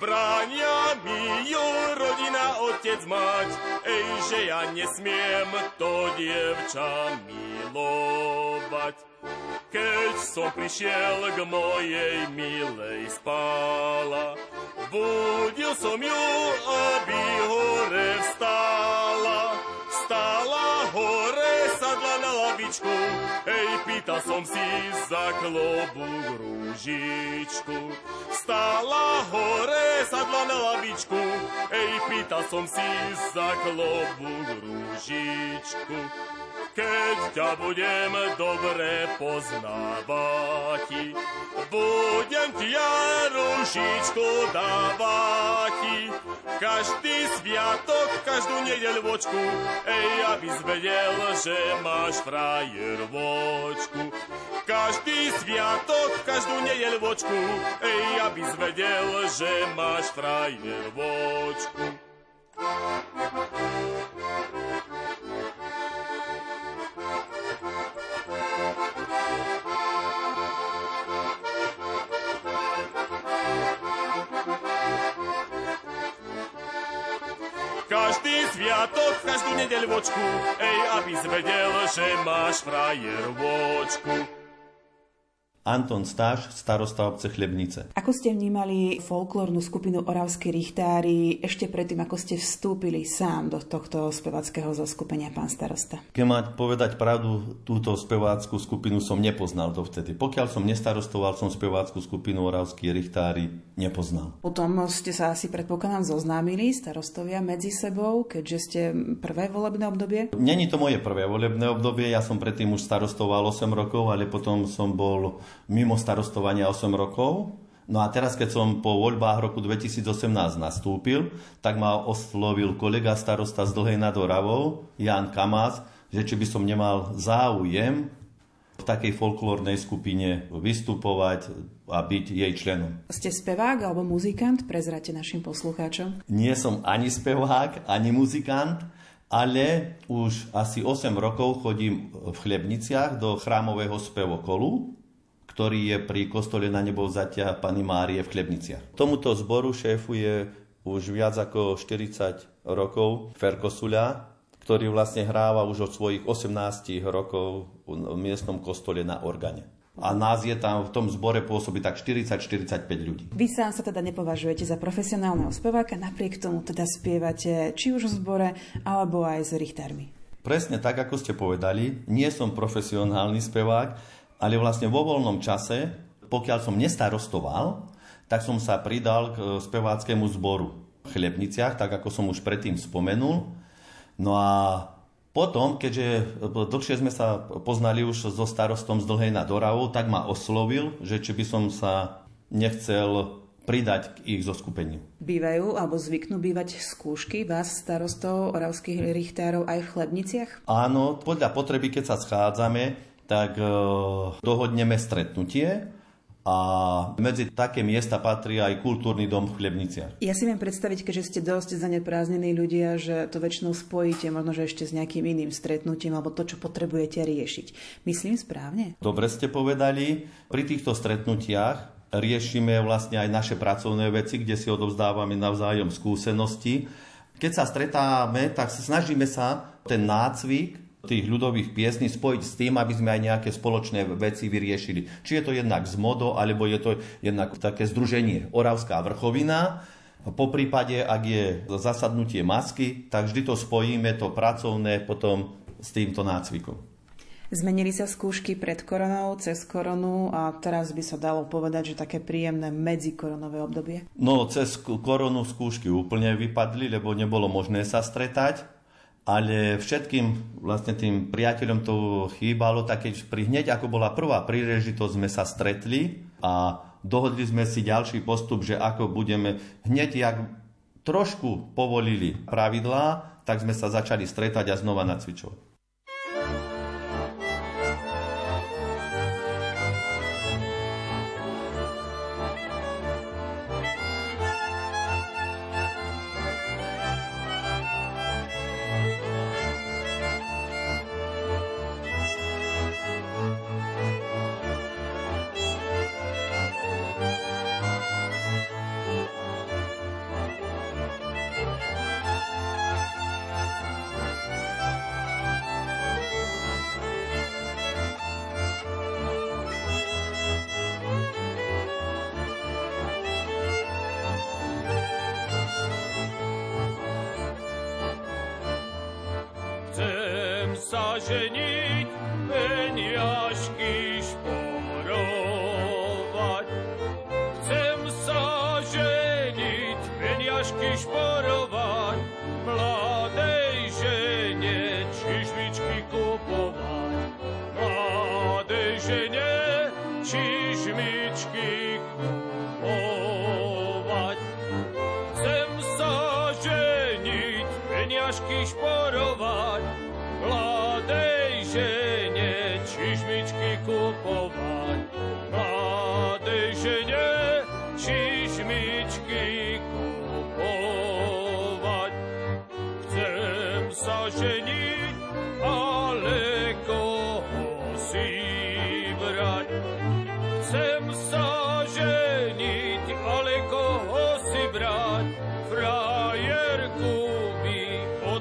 E: Bráňa mi ju rodina, otec mať, ej, že ja nesmiem to dievča milovať. Keď som prišiel k mojej milej spála, budil som ju, aby hore vstála. Na lavičku, hej, pýta som si za klobúk rúžičku. Stála hore, sadla na lavičku, hej, pýta som si za klobúk rúžičku. Keď ťa budem dobre poznávať, budem ti ja rušičku dávať. Každý sviatok, každú nedeľvočku, ej, aby zvedel, že máš frajer vočku. Každý sviatok, každú nedeľvočku, ej, aby zvedel, že máš frajer vočku. Každý sviatok, každú nedeľvočku, ej, aby zvedel, že máš frajer vočku.
O: Anton Stáš, starosta obce Chlebnice.
A: Ako ste vnímali folklórnu skupinu Oravskí richtári ešte predtým, ako ste vstúpili sám do tohto spevackého zoskupenia, pán starosta?
O: Keď mať povedať pravdu, túto spevácku skupinu som nepoznal dovtedy. Pokiaľ som nestarostoval, som spevácku skupinu Oravskí richtári nepoznal.
A: Potom ste sa asi predpokladám zoznámili starostovia medzi sebou, keďže ste prvé volebné obdobie?
O: Není to moje prvé volebné obdobie, ja som predtým už starostoval 8 rokov, ale potom som bol mimo starostovania 8 rokov. No a teraz, keď som po voľbách roku 2018 nastúpil, tak ma oslovil kolega starosta z Dlhej nad Oravou, Jan Kamás, že či by som nemal záujem v takej folklórnej skupine vystupovať a byť jej členom.
A: Ste spevák alebo muzikant? Prezrate našim poslucháčom.
O: Nie som ani spevák, ani muzikant, ale už asi 8 rokov chodím v Chlebniciach do chrámového spevokolu, ktorý je pri kostole na nebo vzatia Pany Márie v Chlebniciach. Tomuto zboru šéfuje už viac ako 40 rokov Ferko Suľa, ktorý vlastne hráva už od svojich 18 rokov v miestnom kostole na organe. A nás je tam v tom zbore pôsobí tak 40-45 ľudí.
A: Vy sám sa teda nepovažujete za profesionálneho speváka, napriek tomu teda spievate či už v zbore, alebo aj s richtármi.
O: Presne tak, ako ste povedali, nie som profesionálny spevák, ale vlastne vo voľnom čase, pokiaľ som nestarostoval, tak som sa pridal k e, speváckému zboru v Chlebniciach, tak ako som už predtým spomenul. No a potom, keďže e, dlhšie sme sa poznali už so starostom z Dlhej nad Oravou, tak ma oslovil, že či by som sa nechcel pridať k ich zoskupeniu.
A: Bývajú alebo zvyknú bývať skúšky vás, starostov oravských richtárov, aj v Chlebniciach?
O: Áno, podľa potreby, keď sa schádzame, tak e, dohodneme stretnutie a medzi také miesta patrí aj kultúrny dom v Chlebniciach.
A: Ja si viem predstaviť, keďže ste dosť zaneprázdnení ľudia, že to väčšinou spojíte možno, že ešte s nejakým iným stretnutím alebo to, čo potrebujete riešiť. Myslím správne?
O: Dobre ste povedali. Pri týchto stretnutiach riešime vlastne aj naše pracovné veci, kde si odovzdávame navzájom skúsenosti. Keď sa stretáme, tak snažíme sa ten nácvik tých ľudových piesní spojiť s tým, aby sme aj nejaké spoločné veci vyriešili. Či je to jednak z modo, alebo je to jednak také združenie Oravská vrchovina, po prípade, ak je zasadnutie masky, tak vždy to spojíme, to pracovné, potom s týmto nácvikom.
A: Zmenili sa skúšky pred koronou, cez koronu a teraz by sa dalo povedať, že také príjemné medzikoronové obdobie?
O: No, cez koronu skúšky úplne vypadli, lebo nebolo možné sa stretať ale všetkým vlastne tým priateľom to chýbalo, tak keď pri hneď ako bola prvá príležitosť sme sa stretli a dohodli sme si ďalší postup, že ako budeme hneď jak trošku povolili pravidlá, tak sme sa začali stretať a znova nacvičovať.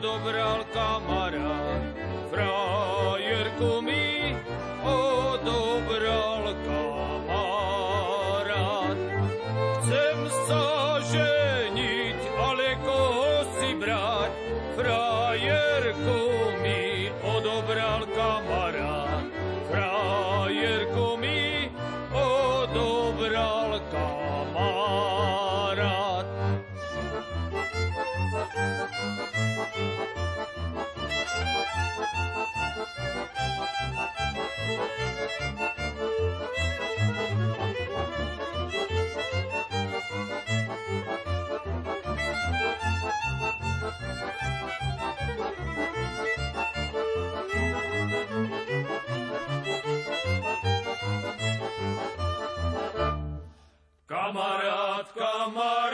B: Frajerku mi odobral
D: Kamarát, kamarát,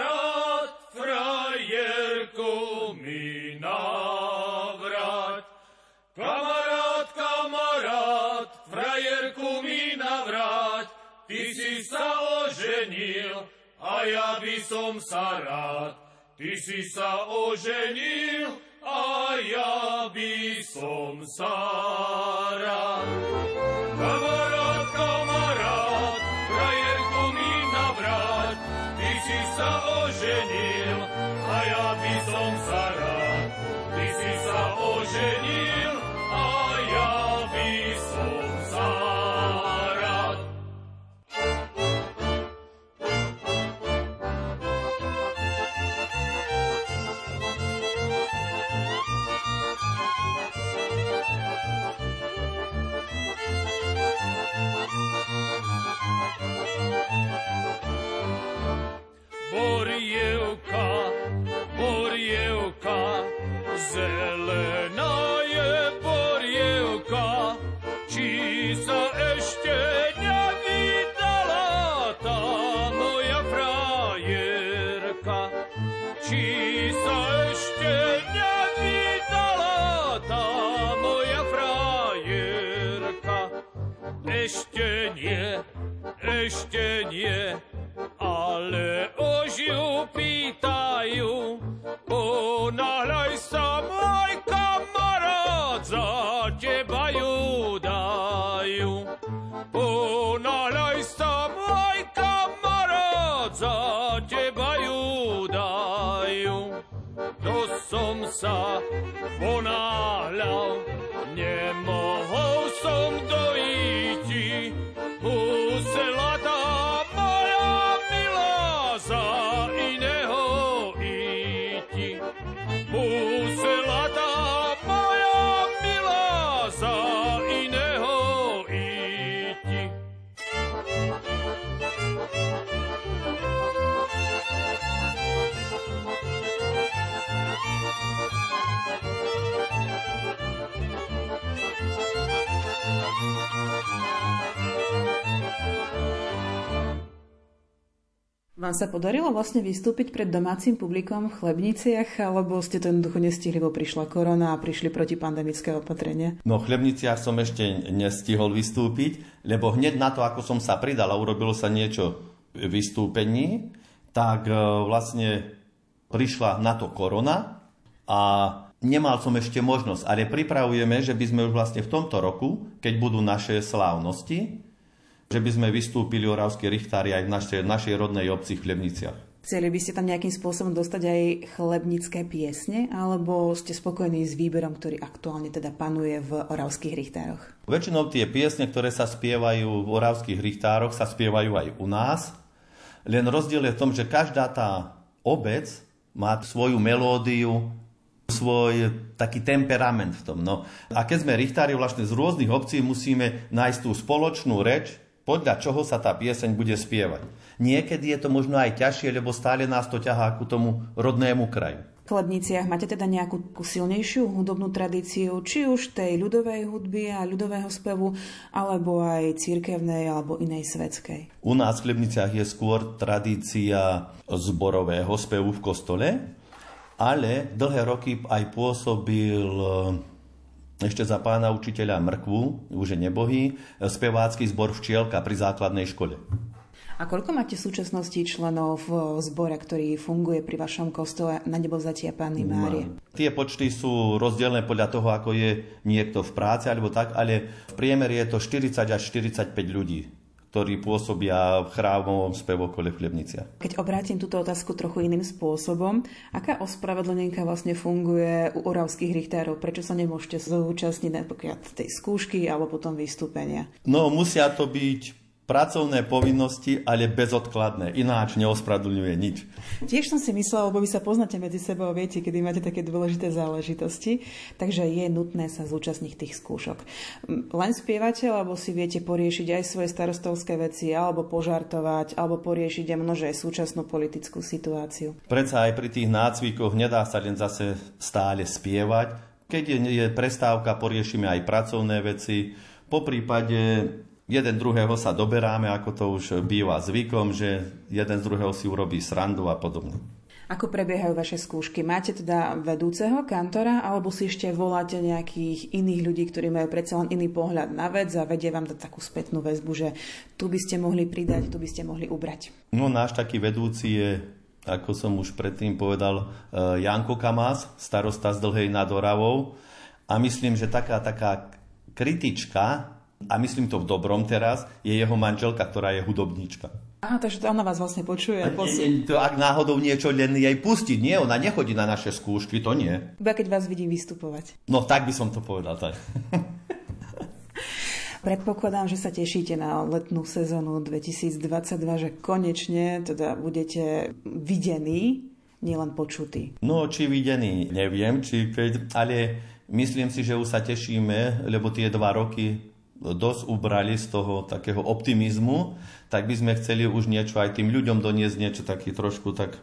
A: Vám sa podarilo vlastne vystúpiť pred domácim publikom v Chlebniciach, alebo ste to jednoducho nestihli, bo prišla korona a prišli protipandemické opatrenia?
O: No v Chlebniciach som ešte nestihol vystúpiť, lebo hneď na to, ako som sa pridal a urobilo sa niečo vystúpení, tak e, vlastne prišla na to korona a nemal som ešte možnosť, ale pripravujeme, že by sme už vlastne v tomto roku, keď budú naše slávnosti, že by sme vystúpili oravskí richtári aj v našej, našej rodnej obci v Chlebniciach.
A: Chceli by ste tam nejakým spôsobom dostať aj chlebnické piesne, alebo ste spokojní s výberom, ktorý aktuálne teda panuje v oravských richtároch?
O: Väčšinou tie piesne, ktoré sa spievajú v oravských richtároch, sa spievajú aj u nás. Len rozdiel je v tom, že každá tá obec má svoju melódiu, svoj taký temperament v tom. No. A keď sme richtári vlastne z rôznych obcí, musíme nájsť tú spoločnú reč, podľa čoho sa tá pieseň bude spievať. Niekedy je to možno aj ťažšie, lebo stále nás to ťahá ku tomu rodnému kraju.
A: V Chlebniciach máte teda nejakú silnejšiu hudobnú tradíciu, či už tej ľudovej hudby a ľudového spevu, alebo aj církevnej alebo inej svetskej?
O: U nás v Chlebniciach je skôr tradícia zborového spevu v kostole, ale dlhé roky aj pôsobil ešte za pána učiteľa Mrkvu, už je nebohý, spevácky zbor Včielka pri základnej škole.
A: A koľko máte v súčasnosti členov v zbore, ktorý funguje pri vašom kostole na nebovzatia Panny Márie?
O: Tie počty sú rozdielne podľa toho, ako je niekto v práci alebo tak, ale v priemere je to 40 až 45 ľudí, ktorí pôsobia v chrámovom spevokole v Chlebniciach.
A: Keď obrátim túto otázku trochu iným spôsobom, aká ospravedlnenka vlastne funguje u oravských richtárov? Prečo sa nemôžete zúčastniť napríklad tej skúšky alebo potom vystúpenia?
O: No, musia to byť pracovné povinnosti, ale bezodkladné. Ináč neospravedlňuje nič.
A: Tiež som si myslela, lebo vy sa poznáte medzi sebou, viete, kedy máte také dôležité záležitosti, takže je nutné sa zúčastniť tých skúšok. Len spievate, alebo si viete poriešiť aj svoje starostovské veci, alebo požartovať, alebo poriešiť aj množe aj súčasnú politickú situáciu.
O: Predsa aj pri tých nácvikoch nedá sa len zase stále spievať. Keď je, je prestávka, poriešime aj pracovné veci. Po prípade jeden druhého sa doberáme, ako to už býva zvykom, že jeden z druhého si urobí srandu a podobne.
A: Ako prebiehajú vaše skúšky? Máte teda vedúceho kantora, alebo si ešte voláte nejakých iných ľudí, ktorí majú predsa len iný pohľad na vec a vedie vám dať takú spätnú väzbu, že tu by ste mohli pridať, tu by ste mohli ubrať?
O: No náš taký vedúci je, ako som už predtým povedal, e, Janko Kamás, starosta z Dlhej nad Oravou. A myslím, že taká, taká kritička a myslím to v dobrom teraz, je jeho manželka, ktorá je hudobníčka.
A: Aha, takže to ona vás vlastne počuje. A
O: nie, to ak náhodou niečo len jej pustiť, nie, ona nechodí na naše skúšky, to nie.
A: Iba keď vás vidím vystupovať.
O: No tak by som to povedal, tak. (laughs)
A: Predpokladám, že sa tešíte na letnú sezónu 2022, že konečne teda budete videní, nielen počutí.
O: No, či videní, neviem, či keď, ale myslím si, že už sa tešíme, lebo tie dva roky dosť ubrali z toho takého optimizmu, tak by sme chceli už niečo aj tým ľuďom doniesť, niečo taký trošku tak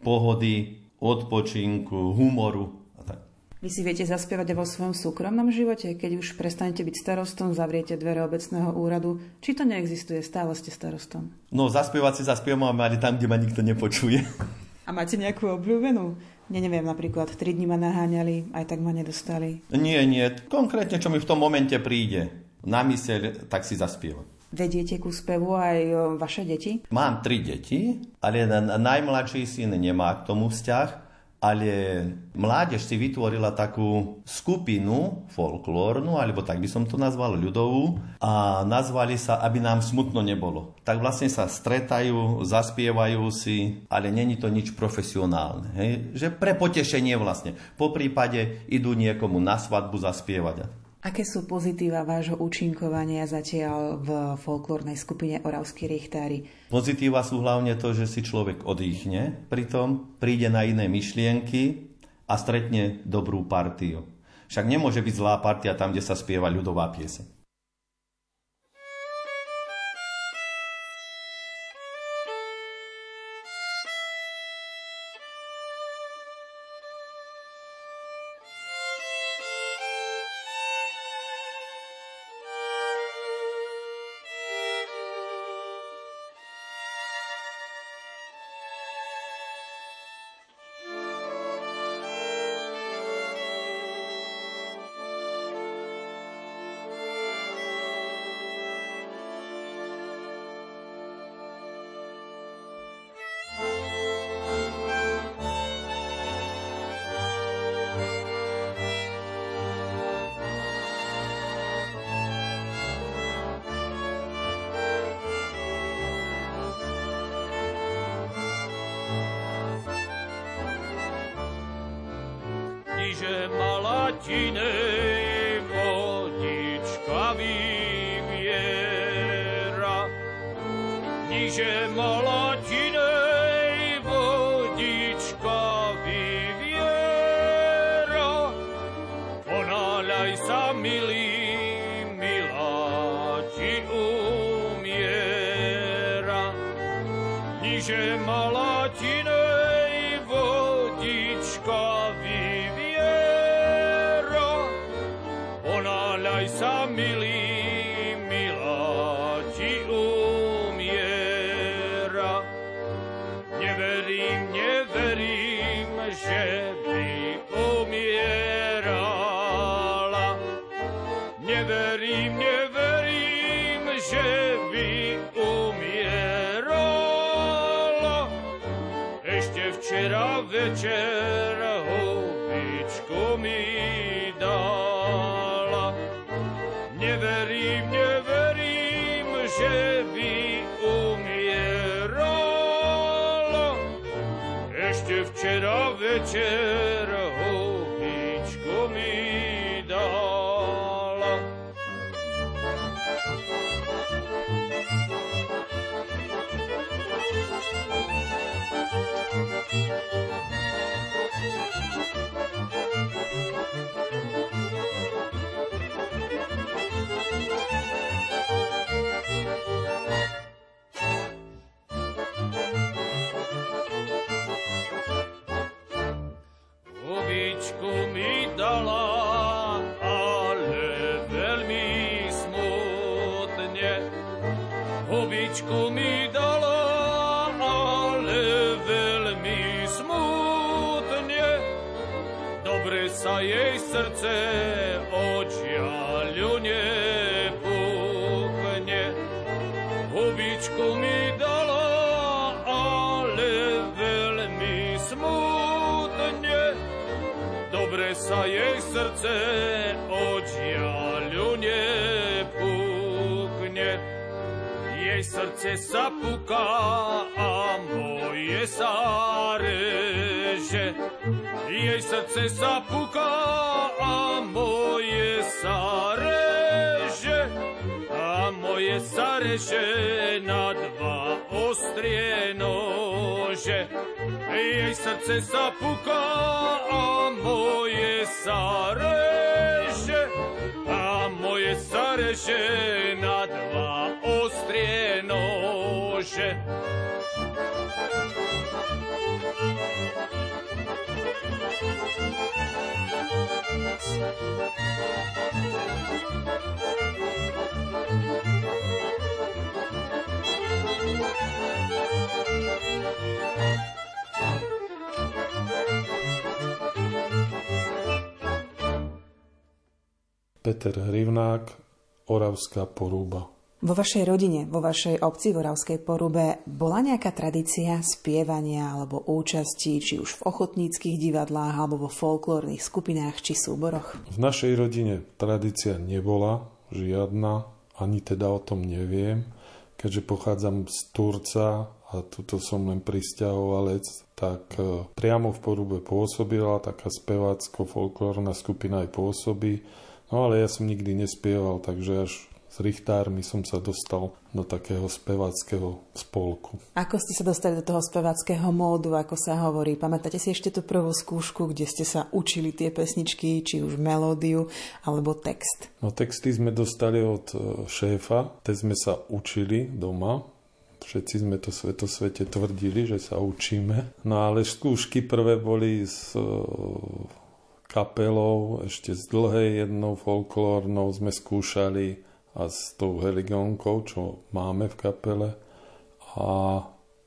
O: pohody, odpočinku, humoru a tak.
A: Vy si viete zaspievať vo svojom súkromnom živote, keď už prestanete byť starostom, zavriete dvere obecného úradu. Či to neexistuje, stále ste starostom?
O: No, zaspievať si zaspievam, ale tam, kde ma nikto nepočuje. (laughs)
A: A máte nejakú obľúbenú? Ja neviem, napríklad 3 dní ma naháňali, aj tak ma nedostali.
O: Nie, nie. Konkrétne, čo mi v tom momente príde na myseľ, tak si zaspievam.
A: Vediete ku spevu aj vaše deti?
O: Mám tri deti, ale najmladší syn nemá k tomu vzťah, ale mládež si vytvorila takú skupinu folklórnu, alebo tak by som to nazval, ľudovú, a nazvali sa, aby nám smutno nebolo. Tak vlastne sa stretajú, zaspievajú si, ale není to nič profesionálne. Hej? Že pre potešenie vlastne. Po prípade idú niekomu na svadbu zaspievať.
A: Aké sú pozitíva vášho účinkovania zatiaľ v folklórnej skupine Oravskí richtári?
O: Pozitíva sú hlavne to, že si človek oddychne, pritom príde na iné myšlienky a stretne dobrú partiu. Však nemôže byť zlá partia tam, kde sa spieva ľudová pieseň.
D: Že malatinej vodička vyviera. Niže malatinej večer houbičku mi dala. Neverím, neverím, že by umierala. Ešte včera večer srdce od žiaľu nepúchne. Hubičku mi dala, ale veľmi smutne. Dobre sa jej srdce od Jej srdce sa puká a moje sa reže. Jej srdce sa puká a moje sa reže. A moje sa reže na dva ostrie nože. Jej srdce sa puká a moje sa reže. Reže na dva ostrie nože.
P: Peter Hrivnák, Oravská porúba.
A: Vo vašej rodine, vo vašej obci v Oravskej porube bola nejaká tradícia spievania alebo účasti, či už v ochotníckých divadlách alebo vo folklórnych skupinách či súboroch?
P: V našej rodine tradícia nebola žiadna, ani teda o tom neviem. Keďže pochádzam z Turca a tuto som len pristahovalec, tak e, priamo v porube pôsobila taká spevácko-folklórna skupina aj pôsobí. No ale ja som nikdy nespieval, takže až s richtármi som sa dostal do takého speváckého spolku.
A: Ako ste sa dostali do toho speváckého módu, ako sa hovorí? Pamätáte si ešte tú prvú skúšku, kde ste sa učili tie pesničky, či už melódiu alebo text?
P: No texty sme dostali od e, šéfa, te sme sa učili doma, Všetci sme to svetosvete tvrdili, že sa učíme. No ale skúšky prvé boli s e, kapelou, ešte z dlhej jednou folklórnou sme skúšali a s tou heligónkou, čo máme v kapele. A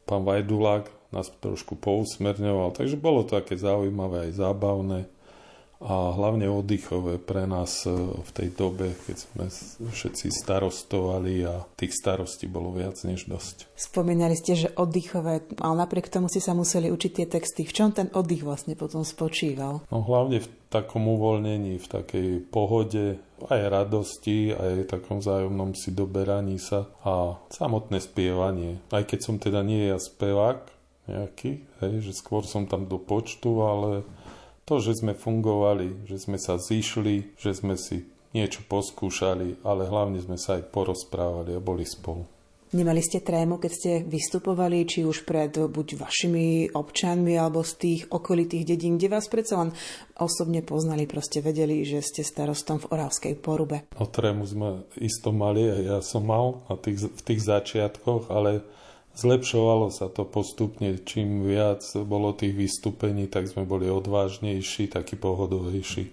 P: pán Vajdulák nás trošku pousmerňoval, takže bolo to také zaujímavé aj zábavné a hlavne oddychové pre nás e, v tej dobe, keď sme všetci starostovali a tých starostí bolo viac než dosť.
A: Spomínali ste, že oddychové, ale napriek tomu si sa museli učiť tie texty. V čom ten oddych vlastne potom spočíval?
P: No hlavne v takom uvoľnení, v takej pohode, aj radosti, aj takom vzájomnom si doberaní sa a samotné spievanie. Aj keď som teda nie ja spevák nejaký, hej, že skôr som tam do počtu, ale to, že sme fungovali, že sme sa zišli, že sme si niečo poskúšali, ale hlavne sme sa aj porozprávali a boli spolu.
A: Nemali ste trému, keď ste vystupovali, či už pred buď vašimi občanmi, alebo z tých okolitých dedín, kde vás predsa len osobne poznali, proste vedeli, že ste starostom v Oravskej porube?
P: No trému sme isto mali, a ja som mal na tých, v tých začiatkoch, ale Zlepšovalo sa to postupne, čím viac bolo tých vystúpení, tak sme boli odvážnejší, takí pohodovejší.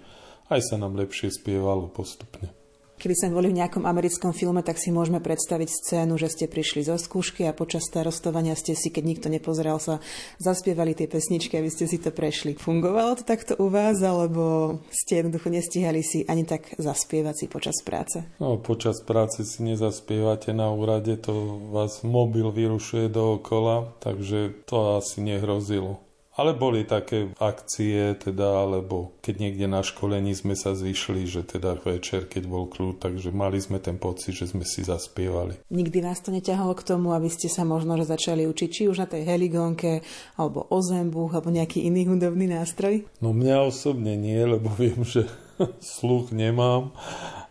P: Aj sa nám lepšie spievalo postupne.
A: Keby sme boli v nejakom americkom filme, tak si môžeme predstaviť scénu, že ste prišli zo skúšky a počas starostovania ste si, keď nikto nepozeral sa, zaspievali tie pesničky, aby ste si to prešli. Fungovalo to takto u vás, alebo ste jednoducho nestihali si ani tak zaspievať si počas práce?
P: No, počas práce si nezaspievate na úrade, to vás mobil vyrušuje dookola, takže to asi nehrozilo. Ale boli také akcie, teda, alebo keď niekde na školení sme sa zvyšli, že teda večer, keď bol kľud, takže mali sme ten pocit, že sme si zaspievali.
A: Nikdy vás to neťahalo k tomu, aby ste sa možno začali učiť, či už na tej heligonke, alebo o zembuch, alebo nejaký iný hudobný nástroj?
P: No mňa osobne nie, lebo viem, že (laughs) sluch nemám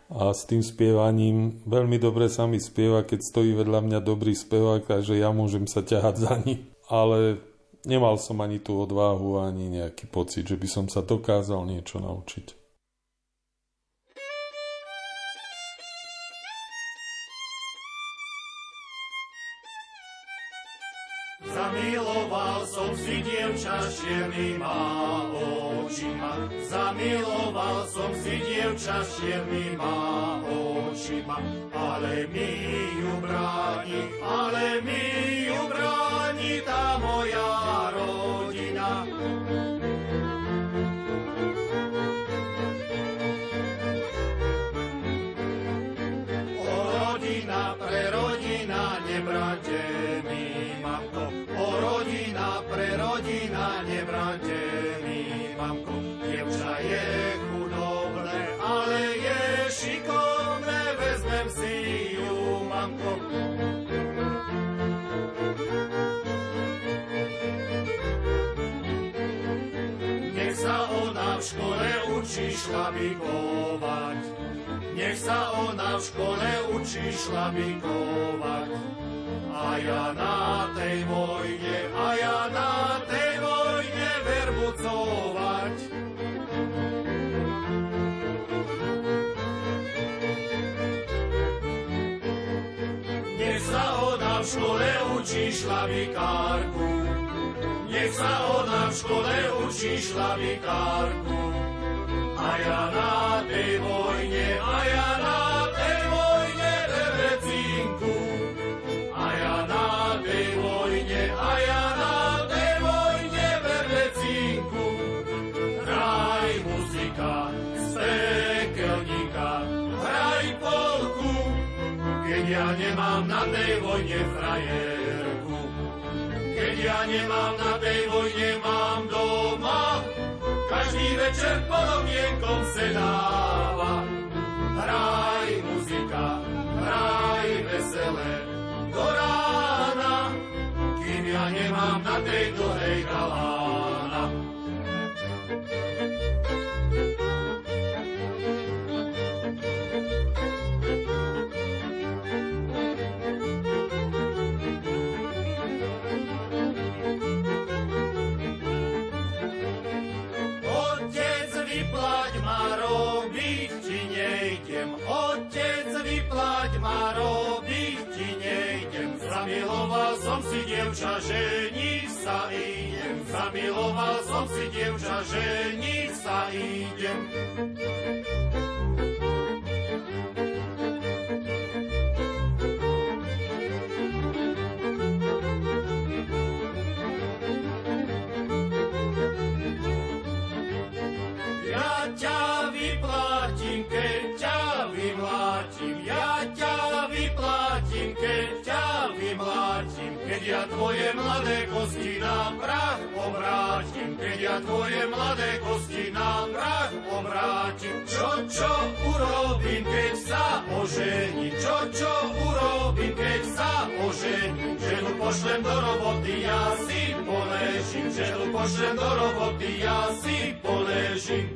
P: a s tým spievaním veľmi dobre sa mi spieva, keď stojí vedľa mňa dobrý spevák, takže ja môžem sa ťahať za ním. Ale nemal som ani tú odvahu, ani nejaký pocit, že by som sa dokázal niečo naučiť.
B: Zamiloval som si dievča s čiernyma očima. Zamiloval som si dievča s čiernyma očima. Ale mi ju bráni, ale mi šlabikovať. Nech sa ona v škole učí šlabikovať. A ja na tej vojne, a ja na tej vojne verbucovať. Nech sa ona v škole učí šlabikárku. Nech sa ona v škole učí šlabikárku. Ja nemám na tej vojne frajerku. Keď ja nemám na tej vojne, mám každý večer pod okienkom sedáva. Hraj muzika, hraj veselé, do rána, kým ja nemám na tej dlhej galána. Ma robiť, ti nejdem. Zamiloval som si dievča, že nich sa idem. Zamiloval som si dievča, že nich sa idem. Ja tvoje mladé kosti na prach obrátim. Keď ja tvoje mladé kosti na prach obrátim. Čo, čo urobím, keď sa ožení? Čo, čo urobím, keď sa ožení? Ženu pošlem do roboty, ja si poležím. Ženu pošlem do roboty, ja si poležím.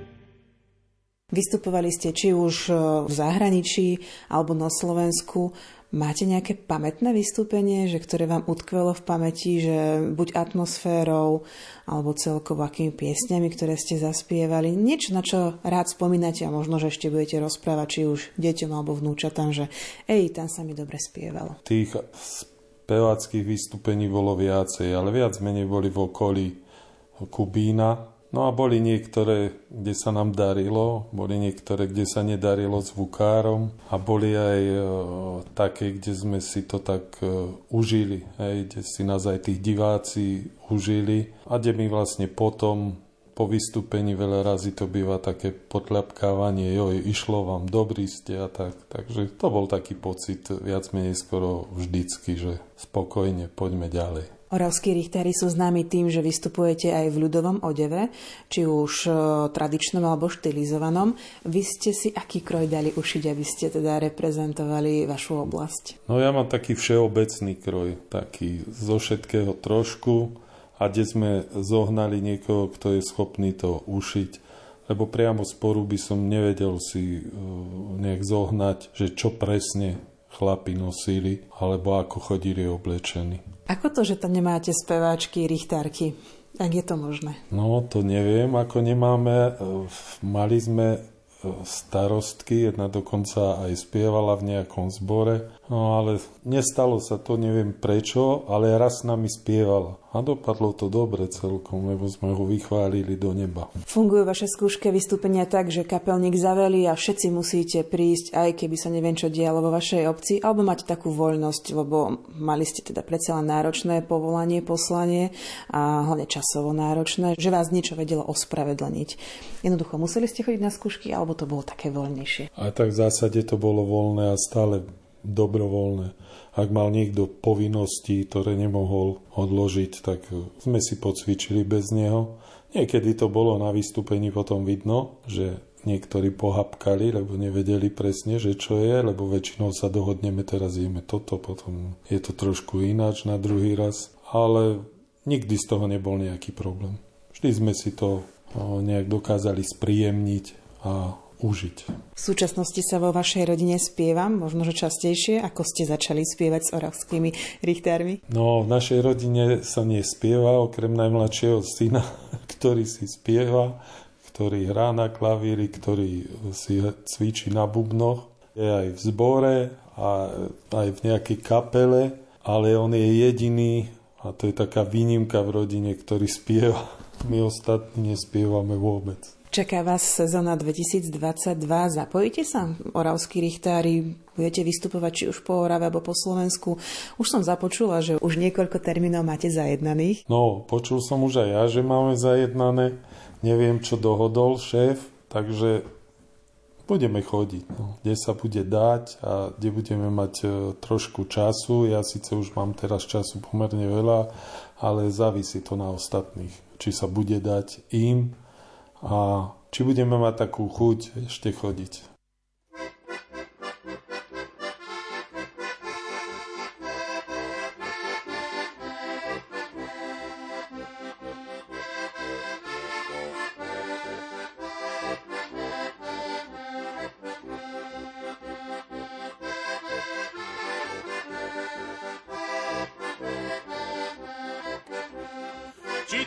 A: Vystupovali ste či už e, v zahraničí alebo na Slovensku. Máte nejaké pamätné vystúpenie, že ktoré vám utkvelo v pamäti, že buď atmosférou alebo celkovo akými piesňami, ktoré ste zaspievali? Niečo, na čo rád spomínate a možno, že ešte budete rozprávať či už deťom alebo vnúčatám, že ej, tam sa mi dobre spievalo.
P: Tých speváckých vystúpení bolo viacej, ale viac menej boli v okolí Kubína, No a boli niektoré, kde sa nám darilo, boli niektoré, kde sa nedarilo zvukárom a boli aj e, také, kde sme si to tak e, užili, hej, kde si nás aj tí diváci užili a kde mi vlastne potom po vystúpení veľa razy to býva také potľapkávanie, joj, išlo vám, dobrý ste a tak. Takže to bol taký pocit viac menej skoro vždycky, že spokojne, poďme ďalej.
A: Oravskí richtári sú známi tým, že vystupujete aj v ľudovom odeve, či už e, tradičnom alebo štilizovanom. Vy ste si aký kroj dali ušiť, aby ste teda reprezentovali vašu oblasť?
P: No ja mám taký všeobecný kroj, taký zo všetkého trošku a kde sme zohnali niekoho, kto je schopný to ušiť lebo priamo z poru by som nevedel si e, nejak zohnať, že čo presne chlapi nosili, alebo ako chodili oblečení.
A: Ako to, že tam nemáte speváčky, richtárky? Ak je to možné?
P: No, to neviem, ako nemáme. Mali sme starostky, jedna dokonca aj spievala v nejakom zbore, no ale nestalo sa to, neviem prečo, ale raz s nami spievala. A dopadlo to dobre celkom, lebo sme ho vychválili do neba.
A: Fungujú vaše skúške vystúpenia tak, že kapelník zaveli a všetci musíte prísť, aj keby sa neviem čo dialo vo vašej obci, alebo máte takú voľnosť, lebo mali ste teda predsa len náročné povolanie, poslanie a hlavne časovo náročné, že vás niečo vedelo ospravedlniť. Jednoducho museli ste chodiť na skúšky, alebo to bolo také voľnejšie?
P: A tak v zásade to bolo voľné a stále dobrovoľné ak mal niekto povinnosti, ktoré nemohol odložiť, tak sme si pocvičili bez neho. Niekedy to bolo na vystúpení potom vidno, že niektorí pohapkali, lebo nevedeli presne, že čo je, lebo väčšinou sa dohodneme, teraz jeme toto, potom je to trošku ináč na druhý raz. Ale nikdy z toho nebol nejaký problém. Vždy sme si to nejak dokázali spríjemniť a užiť.
A: V súčasnosti sa vo vašej rodine spieva, možno že častejšie, ako ste začali spievať s oravskými richtármi?
P: No, v našej rodine sa nespieva, okrem najmladšieho syna, (laughs) ktorý si spieva, ktorý hrá na klavíri, ktorý si cvičí na bubnoch. Je aj v zbore a aj v nejakej kapele, ale on je jediný, a to je taká výnimka v rodine, ktorý spieva. My ostatní nespievame vôbec.
A: Čaká vás sezóna 2022. Zapojíte sa? Oravskí richtári, budete vystupovať či už po Orave alebo po Slovensku. Už som započula, že už niekoľko termínov máte zajednaných.
P: No, počul som už aj ja, že máme zajednané. Neviem, čo dohodol šéf, takže budeme chodiť. No. Kde sa bude dať a kde budeme mať e, trošku času. Ja síce už mám teraz času pomerne veľa, ale závisí to na ostatných. Či sa bude dať im a či budeme mať takú chuť ešte chodiť.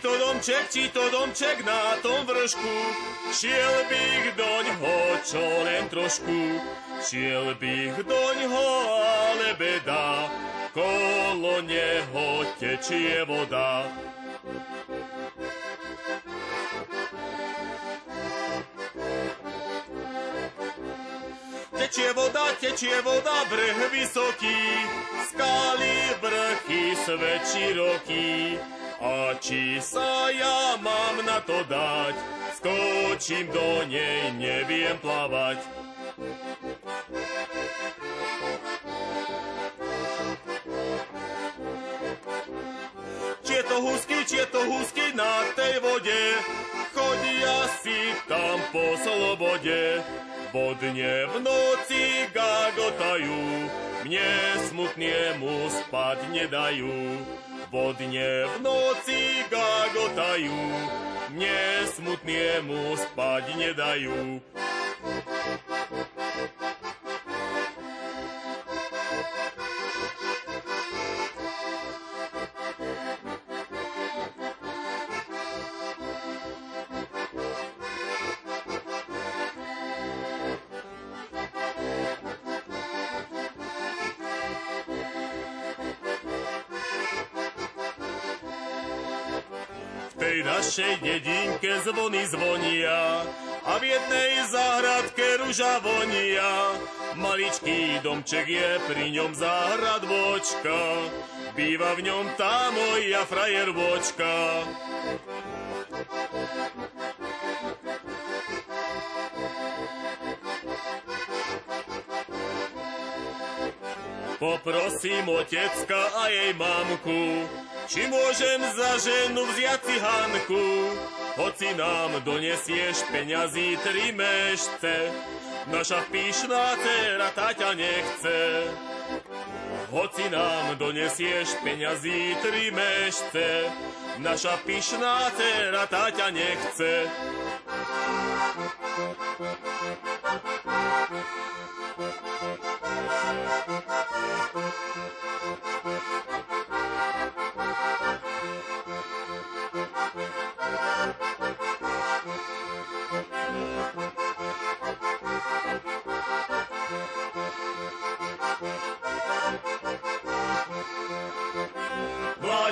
E: To domček, či to domček na tom vršku, šiel bych doňho čo len trošku. Šiel bych doňho, ale beda, kolo neho tečie voda. Tečie voda, tečie voda, brh vysoký, skály, vrchy, svet široký. A či sa ja mám na to dať, skočím do nej, neviem plávať. Či to husky, či to husky na tej vode, chodia si tam po slobode. Vodne v noci gagotajú, mne smutnému spať nedajú. Vodne v noci gagotajú, mne smutnému spať nedajú. Našej dedinke zvony zvonia a v jednej záhradke ruža vonia. Maličký domček je pri ňom vočka, býva v ňom tá moja vočka. Poprosím otecka a jej mamku, či môžem za ženu vziať cihanku, hoci nám donesieš peňazí tri mešce, naša píšná dcera Taťa nechce. Hoci nám donesieš peňazí tri mešce, naša pyšná dcera Taťa nechce.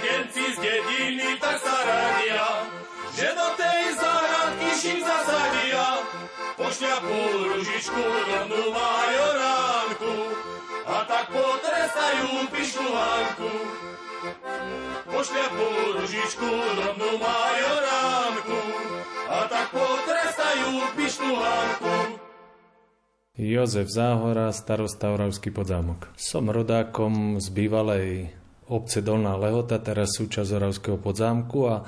E: Mladenci z dediny tak staradia, že do tej záhradky šim zasadia. Pošľapú ružičku rovnú majoránku a tak potrestajú pišnú Hanku. Pošľapú ružičku rovnú majoránku a tak potrestajú pišnú Hanku.
Q: Jozef Záhora, starosta Oravský podzámok. Som rodákom z bývalej obce Dolná Lehota, teraz súčasť Oravského podzámku a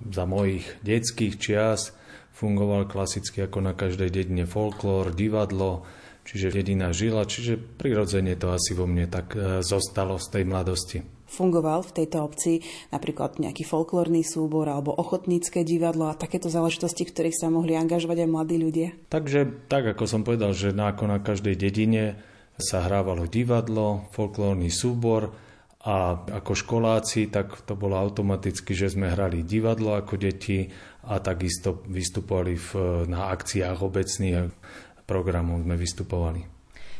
Q: za mojich detských čias fungoval klasicky ako na každej dedine folklór, divadlo, čiže dedina žila, čiže prirodzene to asi vo mne tak e, zostalo z tej mladosti
A: fungoval v tejto obci napríklad nejaký folklórny súbor alebo ochotnícke divadlo a takéto záležitosti, v ktorých sa mohli angažovať aj mladí ľudia?
Q: Takže tak, ako som povedal, že na, ako na každej dedine sa hrávalo divadlo, folklórny súbor a ako školáci, tak to bolo automaticky, že sme hrali divadlo ako deti a takisto vystupovali v, na akciách obecných programov sme vystupovali.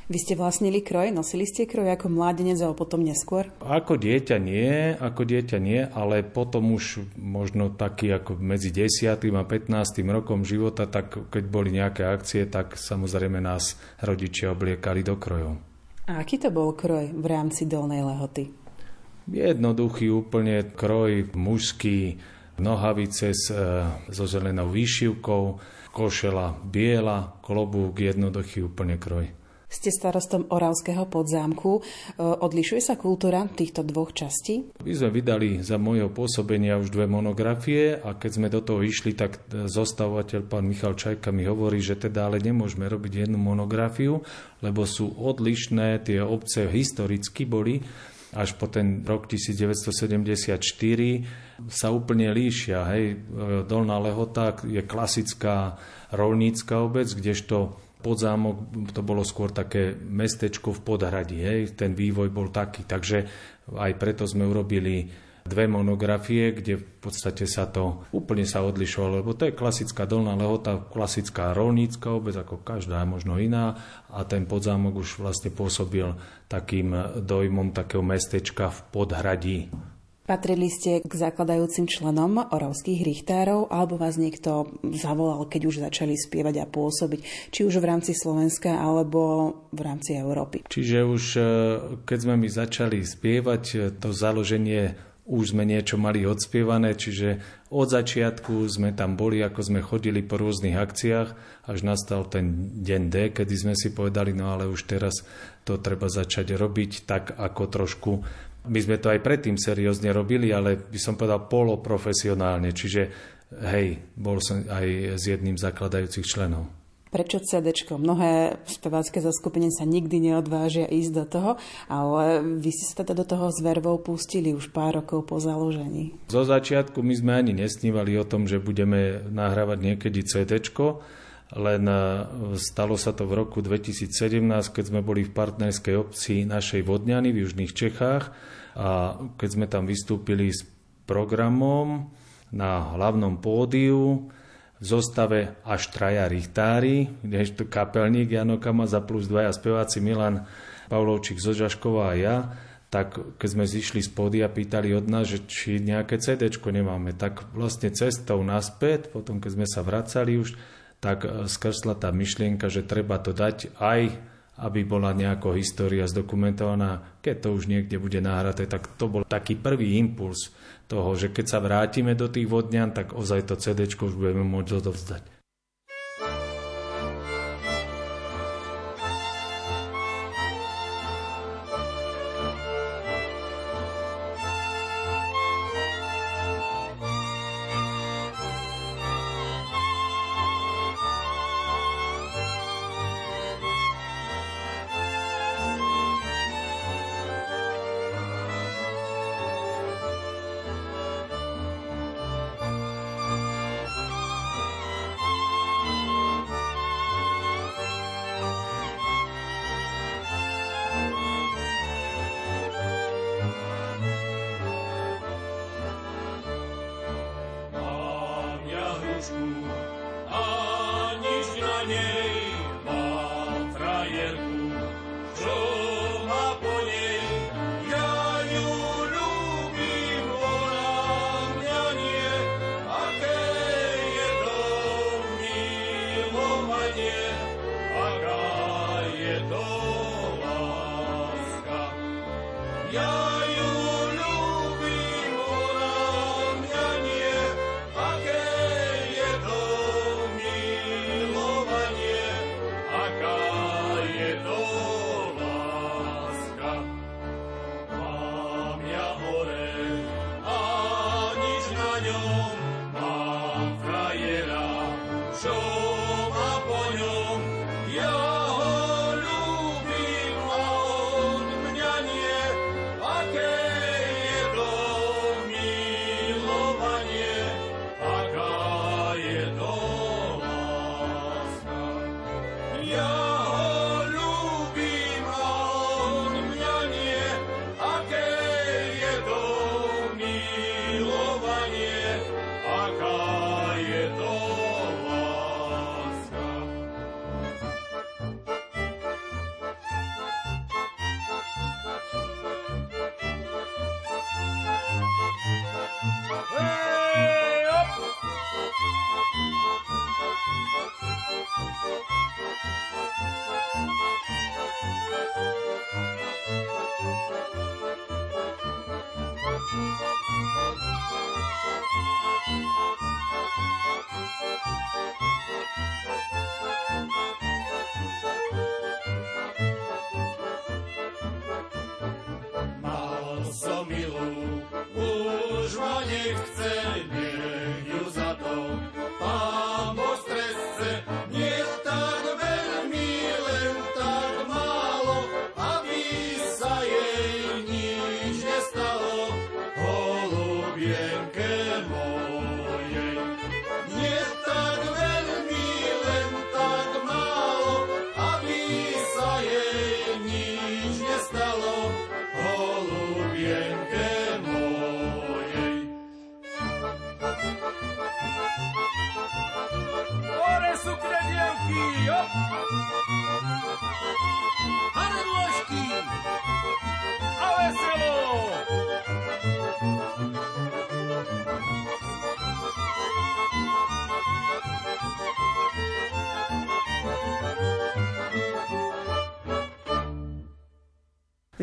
A: Vy ste vlastnili kroj, nosili ste kroj ako mládenec alebo potom neskôr?
Q: Ako dieťa nie, ako dieťa nie, ale potom už možno taký ako medzi 10. a 15. rokom života, tak keď boli nejaké akcie, tak samozrejme nás rodičia obliekali do krojov.
A: A aký to bol kroj v rámci Dolnej Lehoty?
Q: Jednoduchý úplne kroj mužský, nohavice s, e, so zelenou výšivkou, košela biela, klobúk, jednoduchý úplne kroj.
A: Ste starostom Oravského podzámku. E, odlišuje sa kultúra týchto dvoch častí?
Q: My sme vydali za môjho pôsobenia už dve monografie a keď sme do toho išli, tak zostavovateľ pán Michal Čajka mi hovorí, že teda ale nemôžeme robiť jednu monografiu, lebo sú odlišné, tie obce historicky boli až po ten rok 1974 sa úplne líšia. Hej. Dolná Lehota je klasická rolnícka obec, kdežto podzámok to bolo skôr také mestečko v podhradí. Hej. Ten vývoj bol taký. Takže aj preto sme urobili dve monografie, kde v podstate sa to úplne sa odlišovalo, lebo to je klasická dolná lehota, klasická rolnícka obec, ako každá možno iná a ten podzámok už vlastne pôsobil takým dojmom takého mestečka v podhradí.
A: Patrili ste k zakladajúcim členom oravských richtárov alebo vás niekto zavolal, keď už začali spievať a pôsobiť, či už v rámci Slovenska alebo v rámci Európy?
Q: Čiže už e, keď sme my začali spievať, e, to založenie už sme niečo mali odspievané, čiže od začiatku sme tam boli, ako sme chodili po rôznych akciách, až nastal ten deň D, kedy sme si povedali, no ale už teraz to treba začať robiť tak, ako trošku my sme to aj predtým seriózne robili, ale by som povedal poloprofesionálne, čiže hej, bol som aj s jedným zakladajúcich členov.
A: Prečo CD? Mnohé spevácké zoskupenie sa nikdy neodvážia ísť do toho, ale vy ste sa teda do toho s vervou pustili už pár rokov po založení.
Q: Zo začiatku my sme ani nesnívali o tom, že budeme nahrávať niekedy CD, len e, stalo sa to v roku 2017, keď sme boli v partnerskej obci našej Vodňany v Južných Čechách a keď sme tam vystúpili s programom na hlavnom pódiu zostave až traja richtári, kapelník Jano Kamaza plus dvaja speváci Milan Pavlovčík Zožašková a ja, tak keď sme zišli z pódia, pýtali od nás, že či nejaké CD nemáme, tak vlastne cestou naspäť, potom keď sme sa vracali už, tak e, skrsla tá myšlienka, že treba to dať aj aby bola nejaká história zdokumentovaná. Keď to už niekde bude nahraté, tak to bol taký prvý impuls toho, že keď sa vrátime do tých vodňan, tak ozaj to CD už budeme môcť odovzdať.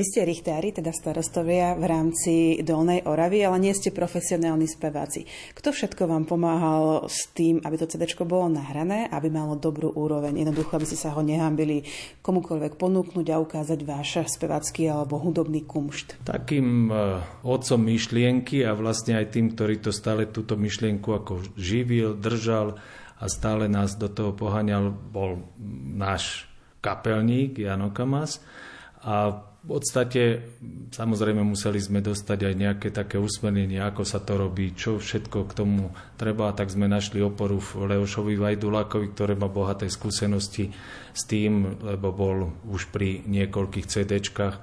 A: Vy ste richtári, teda starostovia v rámci Dolnej Oravy, ale nie ste profesionálni speváci. Kto všetko vám pomáhal s tým, aby to CD bolo nahrané, aby malo dobrú úroveň, jednoducho, aby ste sa ho nehambili komukoľvek ponúknuť a ukázať váš spevácky alebo hudobný kumšt?
Q: Takým uh, otcom myšlienky a vlastne aj tým, ktorý to stále túto myšlienku ako živil, držal a stále nás do toho poháňal, bol náš kapelník Jano Kamas. A v podstate samozrejme museli sme dostať aj nejaké také usmernenie, ako sa to robí, čo všetko k tomu treba, tak sme našli oporu v Leošovi Vajdulákovi, ktoré má bohaté skúsenosti s tým, lebo bol už pri niekoľkých CDčkách,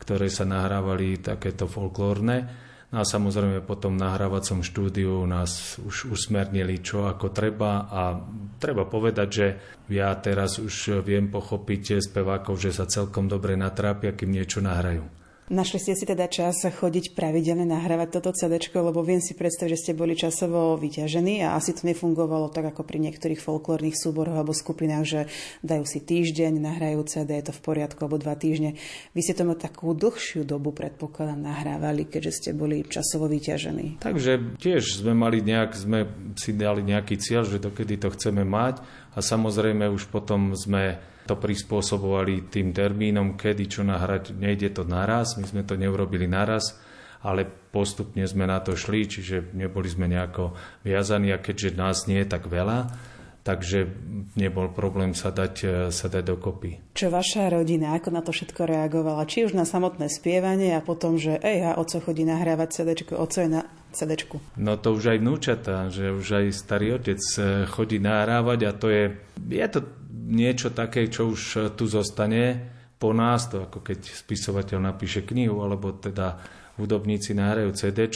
Q: ktoré sa nahrávali takéto folklórne No a samozrejme potom v nahrávacom štúdiu nás už usmernili, čo ako treba a treba povedať, že ja teraz už viem pochopiť spevákov, že sa celkom dobre natrápia, kým niečo nahrajú.
A: Našli ste si teda čas chodiť pravidelne nahrávať toto CD, lebo viem si predstaviť, že ste boli časovo vyťažení a asi to nefungovalo tak ako pri niektorých folklórnych súboroch alebo skupinách, že dajú si týždeň, nahrajú CD, je to v poriadku, alebo dva týždne. Vy ste to takú dlhšiu dobu, predpokladám, nahrávali, keďže ste boli časovo vyťažení.
Q: Takže tiež sme mali nejak, sme si dali nejaký cieľ, že dokedy to chceme mať a samozrejme už potom sme to prispôsobovali tým termínom, kedy čo nahrať. Nejde to naraz, my sme to neurobili naraz, ale postupne sme na to šli, čiže neboli sme nejako viazaní a keďže nás nie je tak veľa, takže nebol problém sa dať, sa dať dokopy.
A: Čo vaša rodina, ako na to všetko reagovala? Či už na samotné spievanie a potom, že ej, a oco chodí nahrávať CD, oco je na CD.
Q: No to už aj vnúčata, že už aj starý otec eh, chodí nahrávať a to je, je to niečo také, čo už e, tu zostane po nás, to ako keď spisovateľ napíše knihu, alebo teda hudobníci nahrajú CD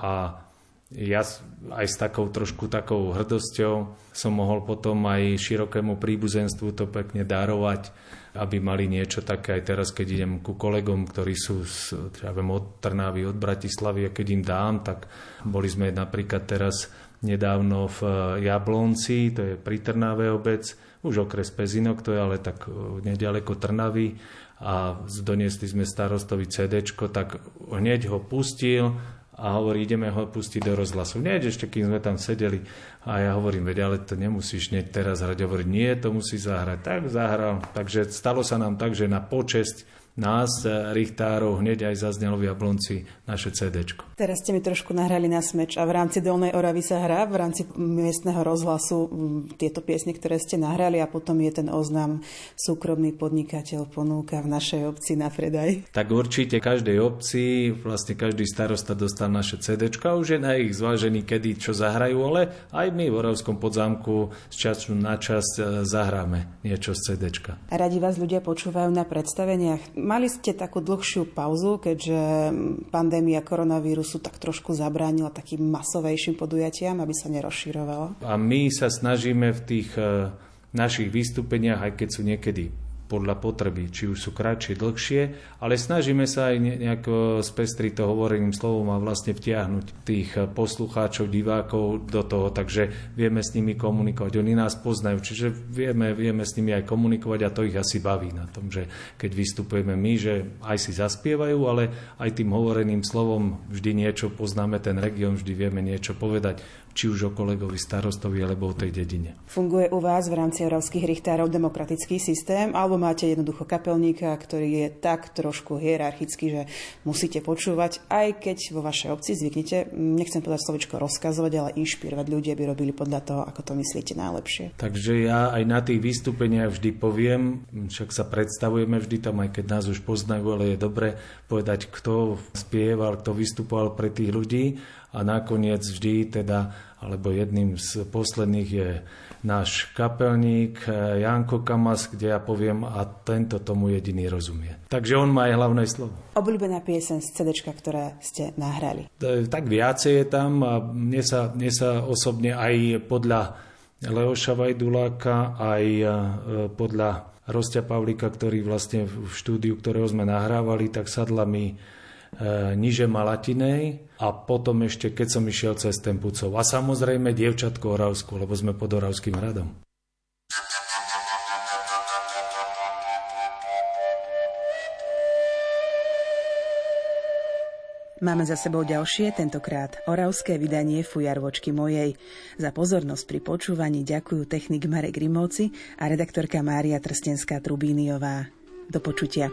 Q: a ja aj s takou trošku takou hrdosťou som mohol potom aj širokému príbuzenstvu to pekne darovať, aby mali niečo také aj teraz, keď idem ku kolegom, ktorí sú z, ja viem, od Trnávy, od Bratislavy a keď im dám, tak boli sme napríklad teraz nedávno v Jablonci, to je pri Trnáve obec, už okres Pezinok, to je ale tak nedaleko Trnavy a doniesli sme starostovi CD, tak hneď ho pustil, a hovorí, ideme ho pustiť do rozhlasu. Nie, ešte kým sme tam sedeli. A ja hovorím, veď, ale to nemusíš hneď teraz hrať. Hovorí, nie, to musí zahrať. Tak zahral. Takže stalo sa nám tak, že na počesť nás, eh, Richtárov, hneď aj zaznelo v Jablonci naše CD.
A: Teraz ste mi trošku nahrali na smeč a v rámci Dolnej Oravy sa hrá, v rámci miestneho rozhlasu tieto piesne, ktoré ste nahrali a potom je ten oznam súkromný podnikateľ ponúka v našej obci na predaj.
Q: Tak určite každej obci, vlastne každý starosta dostal naše CD a už je na ich zvážený, kedy čo zahrajú, ale aj my v Oravskom podzámku z času na čas eh, zahráme niečo z CD.
A: Radi vás ľudia počúvajú na predstaveniach Mali ste takú dlhšiu pauzu, keďže pandémia koronavírusu tak trošku zabránila takým masovejším podujatiam, aby sa nerozširovalo?
Q: A my sa snažíme v tých eh, našich vystúpeniach, aj keď sú niekedy podľa potreby, či už sú kratšie, dlhšie, ale snažíme sa aj nejako spestriť to hovoreným slovom a vlastne vtiahnuť tých poslucháčov, divákov do toho, takže vieme s nimi komunikovať. Oni nás poznajú, čiže vieme, vieme s nimi aj komunikovať a to ich asi baví na tom, že keď vystupujeme my, že aj si zaspievajú, ale aj tým hovoreným slovom vždy niečo poznáme ten región, vždy vieme niečo povedať či už o kolegovi starostovi alebo o tej dedine.
A: Funguje u vás v rámci oravských richtárov demokratický systém alebo máte jednoducho kapelníka, ktorý je tak trošku hierarchický, že musíte počúvať, aj keď vo vašej obci zvyknete, nechcem povedať slovičko rozkazovať, ale inšpirovať ľudí, aby robili podľa toho, ako to myslíte najlepšie.
Q: Takže ja aj na tých vystúpeniach vždy poviem, však sa predstavujeme vždy tam, aj keď nás už poznajú, ale je dobre povedať, kto spieval, kto vystupoval pre tých ľudí a nakoniec vždy teda, alebo jedným z posledných je náš kapelník eh, Janko Kamas, kde ja poviem a tento tomu jediný rozumie. Takže on má aj hlavné slovo.
A: Obľúbená piesen z CD, ktoré ste nahrali?
Q: Tak viacej je tam a mne sa, mne sa osobne aj podľa Leoša Vajduláka, aj eh, podľa Rostia Pavlika, ktorý vlastne v štúdiu, ktorého sme nahrávali, tak sadla mi niže Malatinej a potom ešte, keď som išiel cez Tempucov. A samozrejme dievčatko Oravsku, lebo sme pod Oravským hradom.
A: Máme za sebou ďalšie, tentokrát oravské vydanie Fujarvočky mojej. Za pozornosť pri počúvaní ďakujú technik Marek Grimovci a redaktorka Mária Trstenská-Trubíniová. Do počutia.